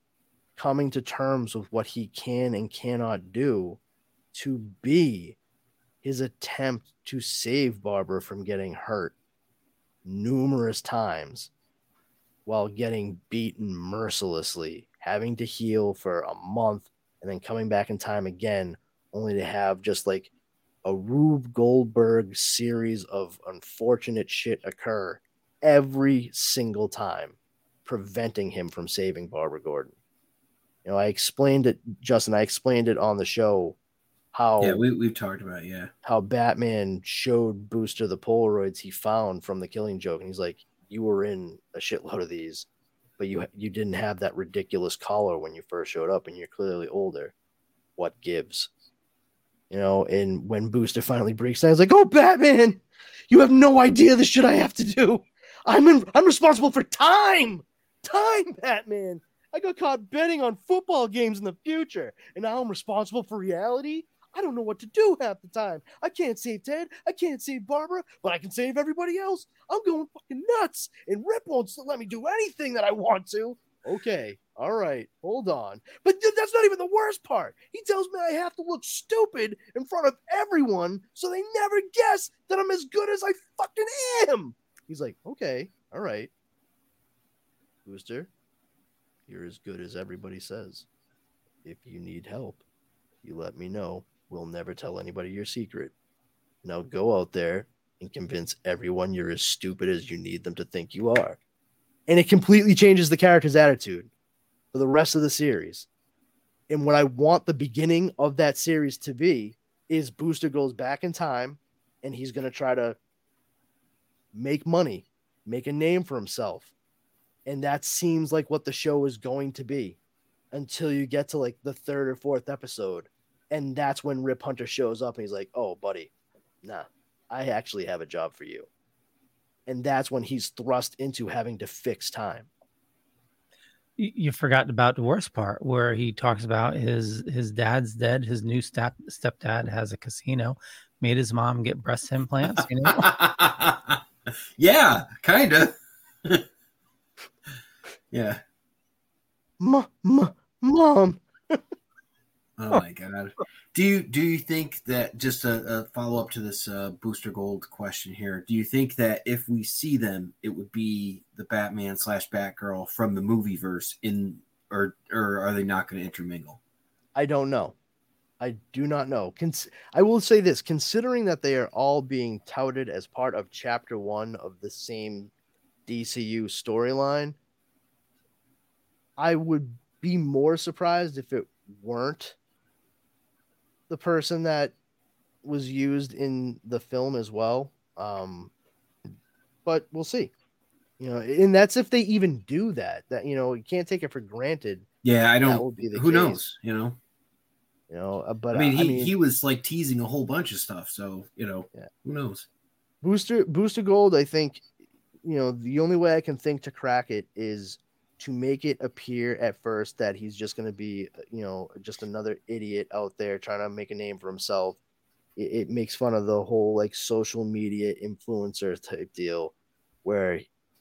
coming to terms with what he can and cannot do to be his attempt to save Barbara from getting hurt numerous times while getting beaten mercilessly, having to heal for a month and then coming back in time again only to have just like a Rube Goldberg series of unfortunate shit occur every single time, preventing him from saving Barbara Gordon. You know, I explained it, Justin. I explained it on the show how yeah we we've talked about it, yeah how Batman showed Booster the Polaroids he found from the Killing Joke, and he's like, "You were in a shitload of these, but you you didn't have that ridiculous collar when you first showed up, and you're clearly older. What gives?" You know, and when Booster finally breaks down, he's like, "Oh, Batman, you have no idea the shit I have to do. I'm in, I'm responsible for time, time, Batman. I got caught betting on football games in the future, and now I'm responsible for reality. I don't know what to do half the time. I can't save Ted. I can't save Barbara, but I can save everybody else. I'm going fucking nuts, and Rip won't let me do anything that I want to. Okay, all right, hold on. But th- that's not even the worst part. He tells me I have to look stupid in front of everyone so they never guess that I'm as good as I fucking am. He's like, okay, all right. Booster, you're as good as everybody says. If you need help, you let me know. We'll never tell anybody your secret. Now go out there and convince everyone you're as stupid as you need them to think you are. And it completely changes the character's attitude for the rest of the series. And what I want the beginning of that series to be is Booster goes back in time and he's going to try to make money, make a name for himself. And that seems like what the show is going to be. until you get to like the third or fourth episode. And that's when Rip Hunter shows up and he's like, Oh, buddy, nah, I actually have a job for you. And that's when he's thrust into having to fix time. You, you forgot about the worst part where he talks about his his dad's dead. His new step stepdad has a casino, made his mom get breast implants. You know, yeah, kind of. yeah. Mom, mom. Oh my god. Do you do you think that just a, a follow up to this uh, Booster Gold question here? Do you think that if we see them, it would be the Batman slash Batgirl from the movie verse in, or or are they not going to intermingle? I don't know. I do not know. Cons- I will say this: considering that they are all being touted as part of Chapter One of the same DCU storyline, I would be more surprised if it weren't the person that was used in the film as well. Um, but we'll see. You know, and that's if they even do that. That you know, you can't take it for granted. Yeah, I don't. be Who case. knows? You know. You know, uh, but I mean, uh, he he was like teasing a whole bunch of stuff. So you know, Yeah. who knows? Booster Booster Gold, I think, you know, the only way I can think to crack it is to make it appear at first that he's just going to be, you know, just another idiot out there trying to make a name for himself. It, it makes fun of the whole like social media influencer type deal where,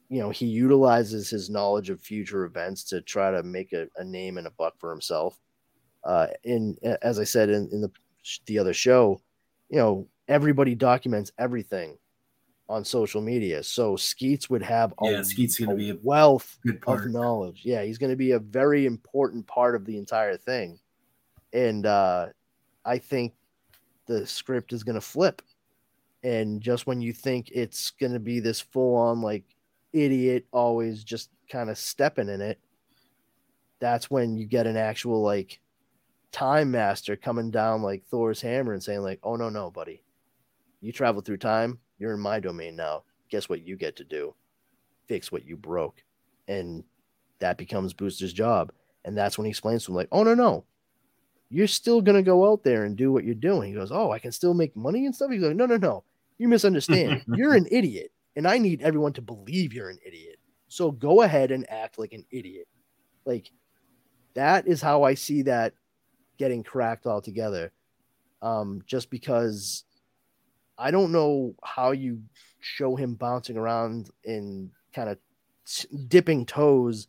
you know, he utilizes his knowledge of future events to try to make a, a name and a buck for himself. Uh, in as I said in, in the the other show, you know, everybody documents everything on social media. So Skeets would have a, Yeah, Skeet's gonna a be a wealth of knowledge. Yeah, he's going to be a very important part of the entire thing. And uh, I think the script is going to flip. And just when you think it's going to be this full on, like, idiot, always just kind of stepping in it, that's when you get an actual, like, time master coming down like Thor's hammer and saying, like, oh, no, no, buddy. You travel through time. You're in my domain now. Guess what you get to do? Fix what you broke and that becomes Booster's job. And that's when he explains to him, like, oh no, no, you're still gonna go out there and do what you're doing. He goes, Oh, I can still make money and stuff. He's like, No, no, no, you misunderstand. you're an idiot, and I need everyone to believe you're an idiot. So go ahead and act like an idiot. Like that is how I see that getting cracked altogether. Um, just because I don't know how you show him bouncing around and kind of dipping toes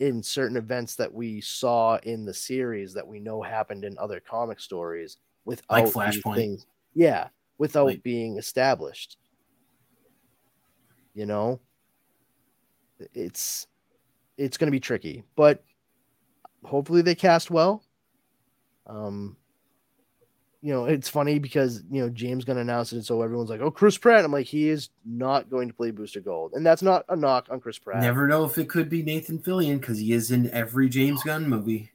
in certain events that we saw in the series that we know happened in other comic stories without Like Flashpoint. things- yeah, without Like- being established. You know, it's it's going to be tricky, but hopefully they cast well. Um, you know, it's funny because you know James going to announce it, so everyone's like, "Oh, Chris Pratt." I'm like, he is not going to play Booster Gold, and that's not a knock on Chris Pratt. Never know if it could be Nathan Fillion because he is in every James Gunn movie.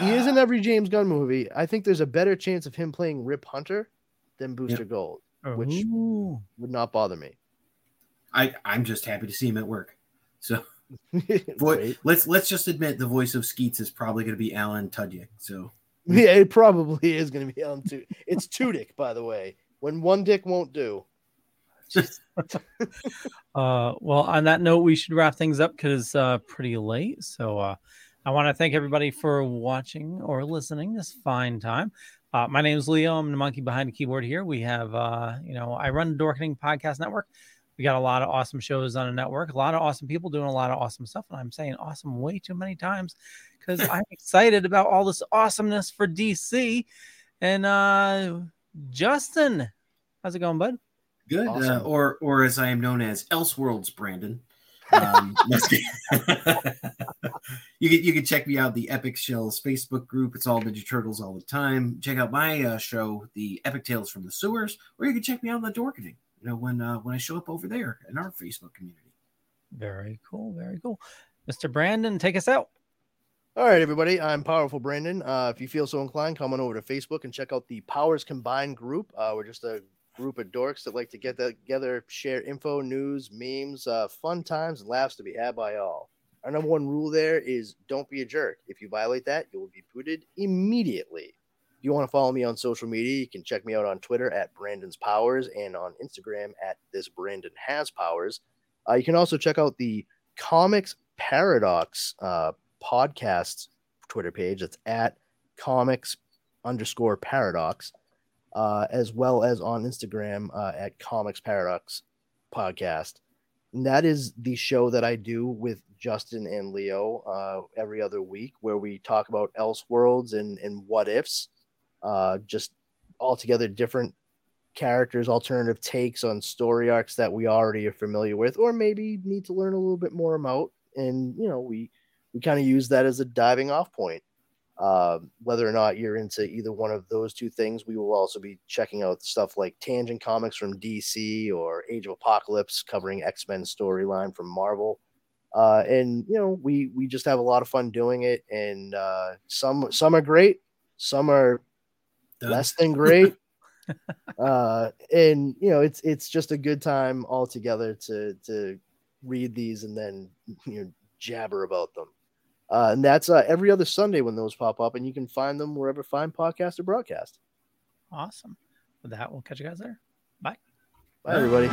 He is in every James Gunn movie. I think there's a better chance of him playing Rip Hunter than Booster Gold. Which- Ooh. Would not bother me. I I'm just happy to see him at work. So boy, let's let's just admit the voice of Skeets is probably going to be Alan Tudyk. So Yeah, it probably is going to be Ellen too. It's two dick, by the way. When one dick won't do. Uh, well, on that note, we should wrap things up because uh, pretty late. So uh, I want to thank everybody for watching or listening this fine time. Uh, my name is Leo. I'm the monkey behind the keyboard here. We have, uh, you know, I run Dorkening Podcast Network. We got a lot of awesome shows on the network, a lot of awesome people doing a lot of awesome stuff. And I'm saying awesome way too many times because I'm excited about all this awesomeness for DC. And uh, Justin, how's it going, bud? good, uh, or or as I am known as Elseworlds Brandon. Um, let's get- you can you can check me out the Epic Shells Facebook group. It's all Ninja Turtles all the time. Check out my uh, show, the Epic Tales from the Sewers, or you can check me out on the Dorkening. You know when uh, when I show up over there in our Facebook community. Very cool. Very cool. Mr. Brandon, take us out. All right, everybody. I'm Powerful Brandon. Uh, if you feel so inclined, come on over to Facebook and check out the Powers Combined group. Uh, we're just a group of dorks that like to get together, share info, news, memes, uh, fun times, and laughs to be had by all. All Our number one rule there is don't be a jerk. If you violate that, you will be booted immediately. If you want to follow me on social media, you can check me out on Twitter at Brandon's Powers and on Instagram at this Brandon has powers. Uh, you can also check out the Comics Paradox uh, podcast Twitter page. It's at comics underscore paradox, uh, as well as on Instagram uh, at Comics Paradox Podcast. And that is the show that I do with Justin and Leo uh, every other week, where we talk about Elseworlds and, and what ifs, uh, just altogether different characters, alternative takes on story arcs that we already are familiar with, or maybe need to learn a little bit more about. And you know, we we kind of use that as a diving off point. Uh, whether or not you're into either one of those two things, we will also be checking out stuff like Tangent Comics from DC or Age of Apocalypse covering X Men storyline from Marvel. Uh, and you know, we we just have a lot of fun doing it. And uh, some some are great, some are Done. less than great. uh, and you know, it's it's just a good time all together to to read these and then you know jabber about them. Uh, and that's uh, every other Sunday when those pop up, and you can find them wherever fine podcast or broadcast. Awesome. With that, we'll catch you guys there. Bye. Bye, everybody.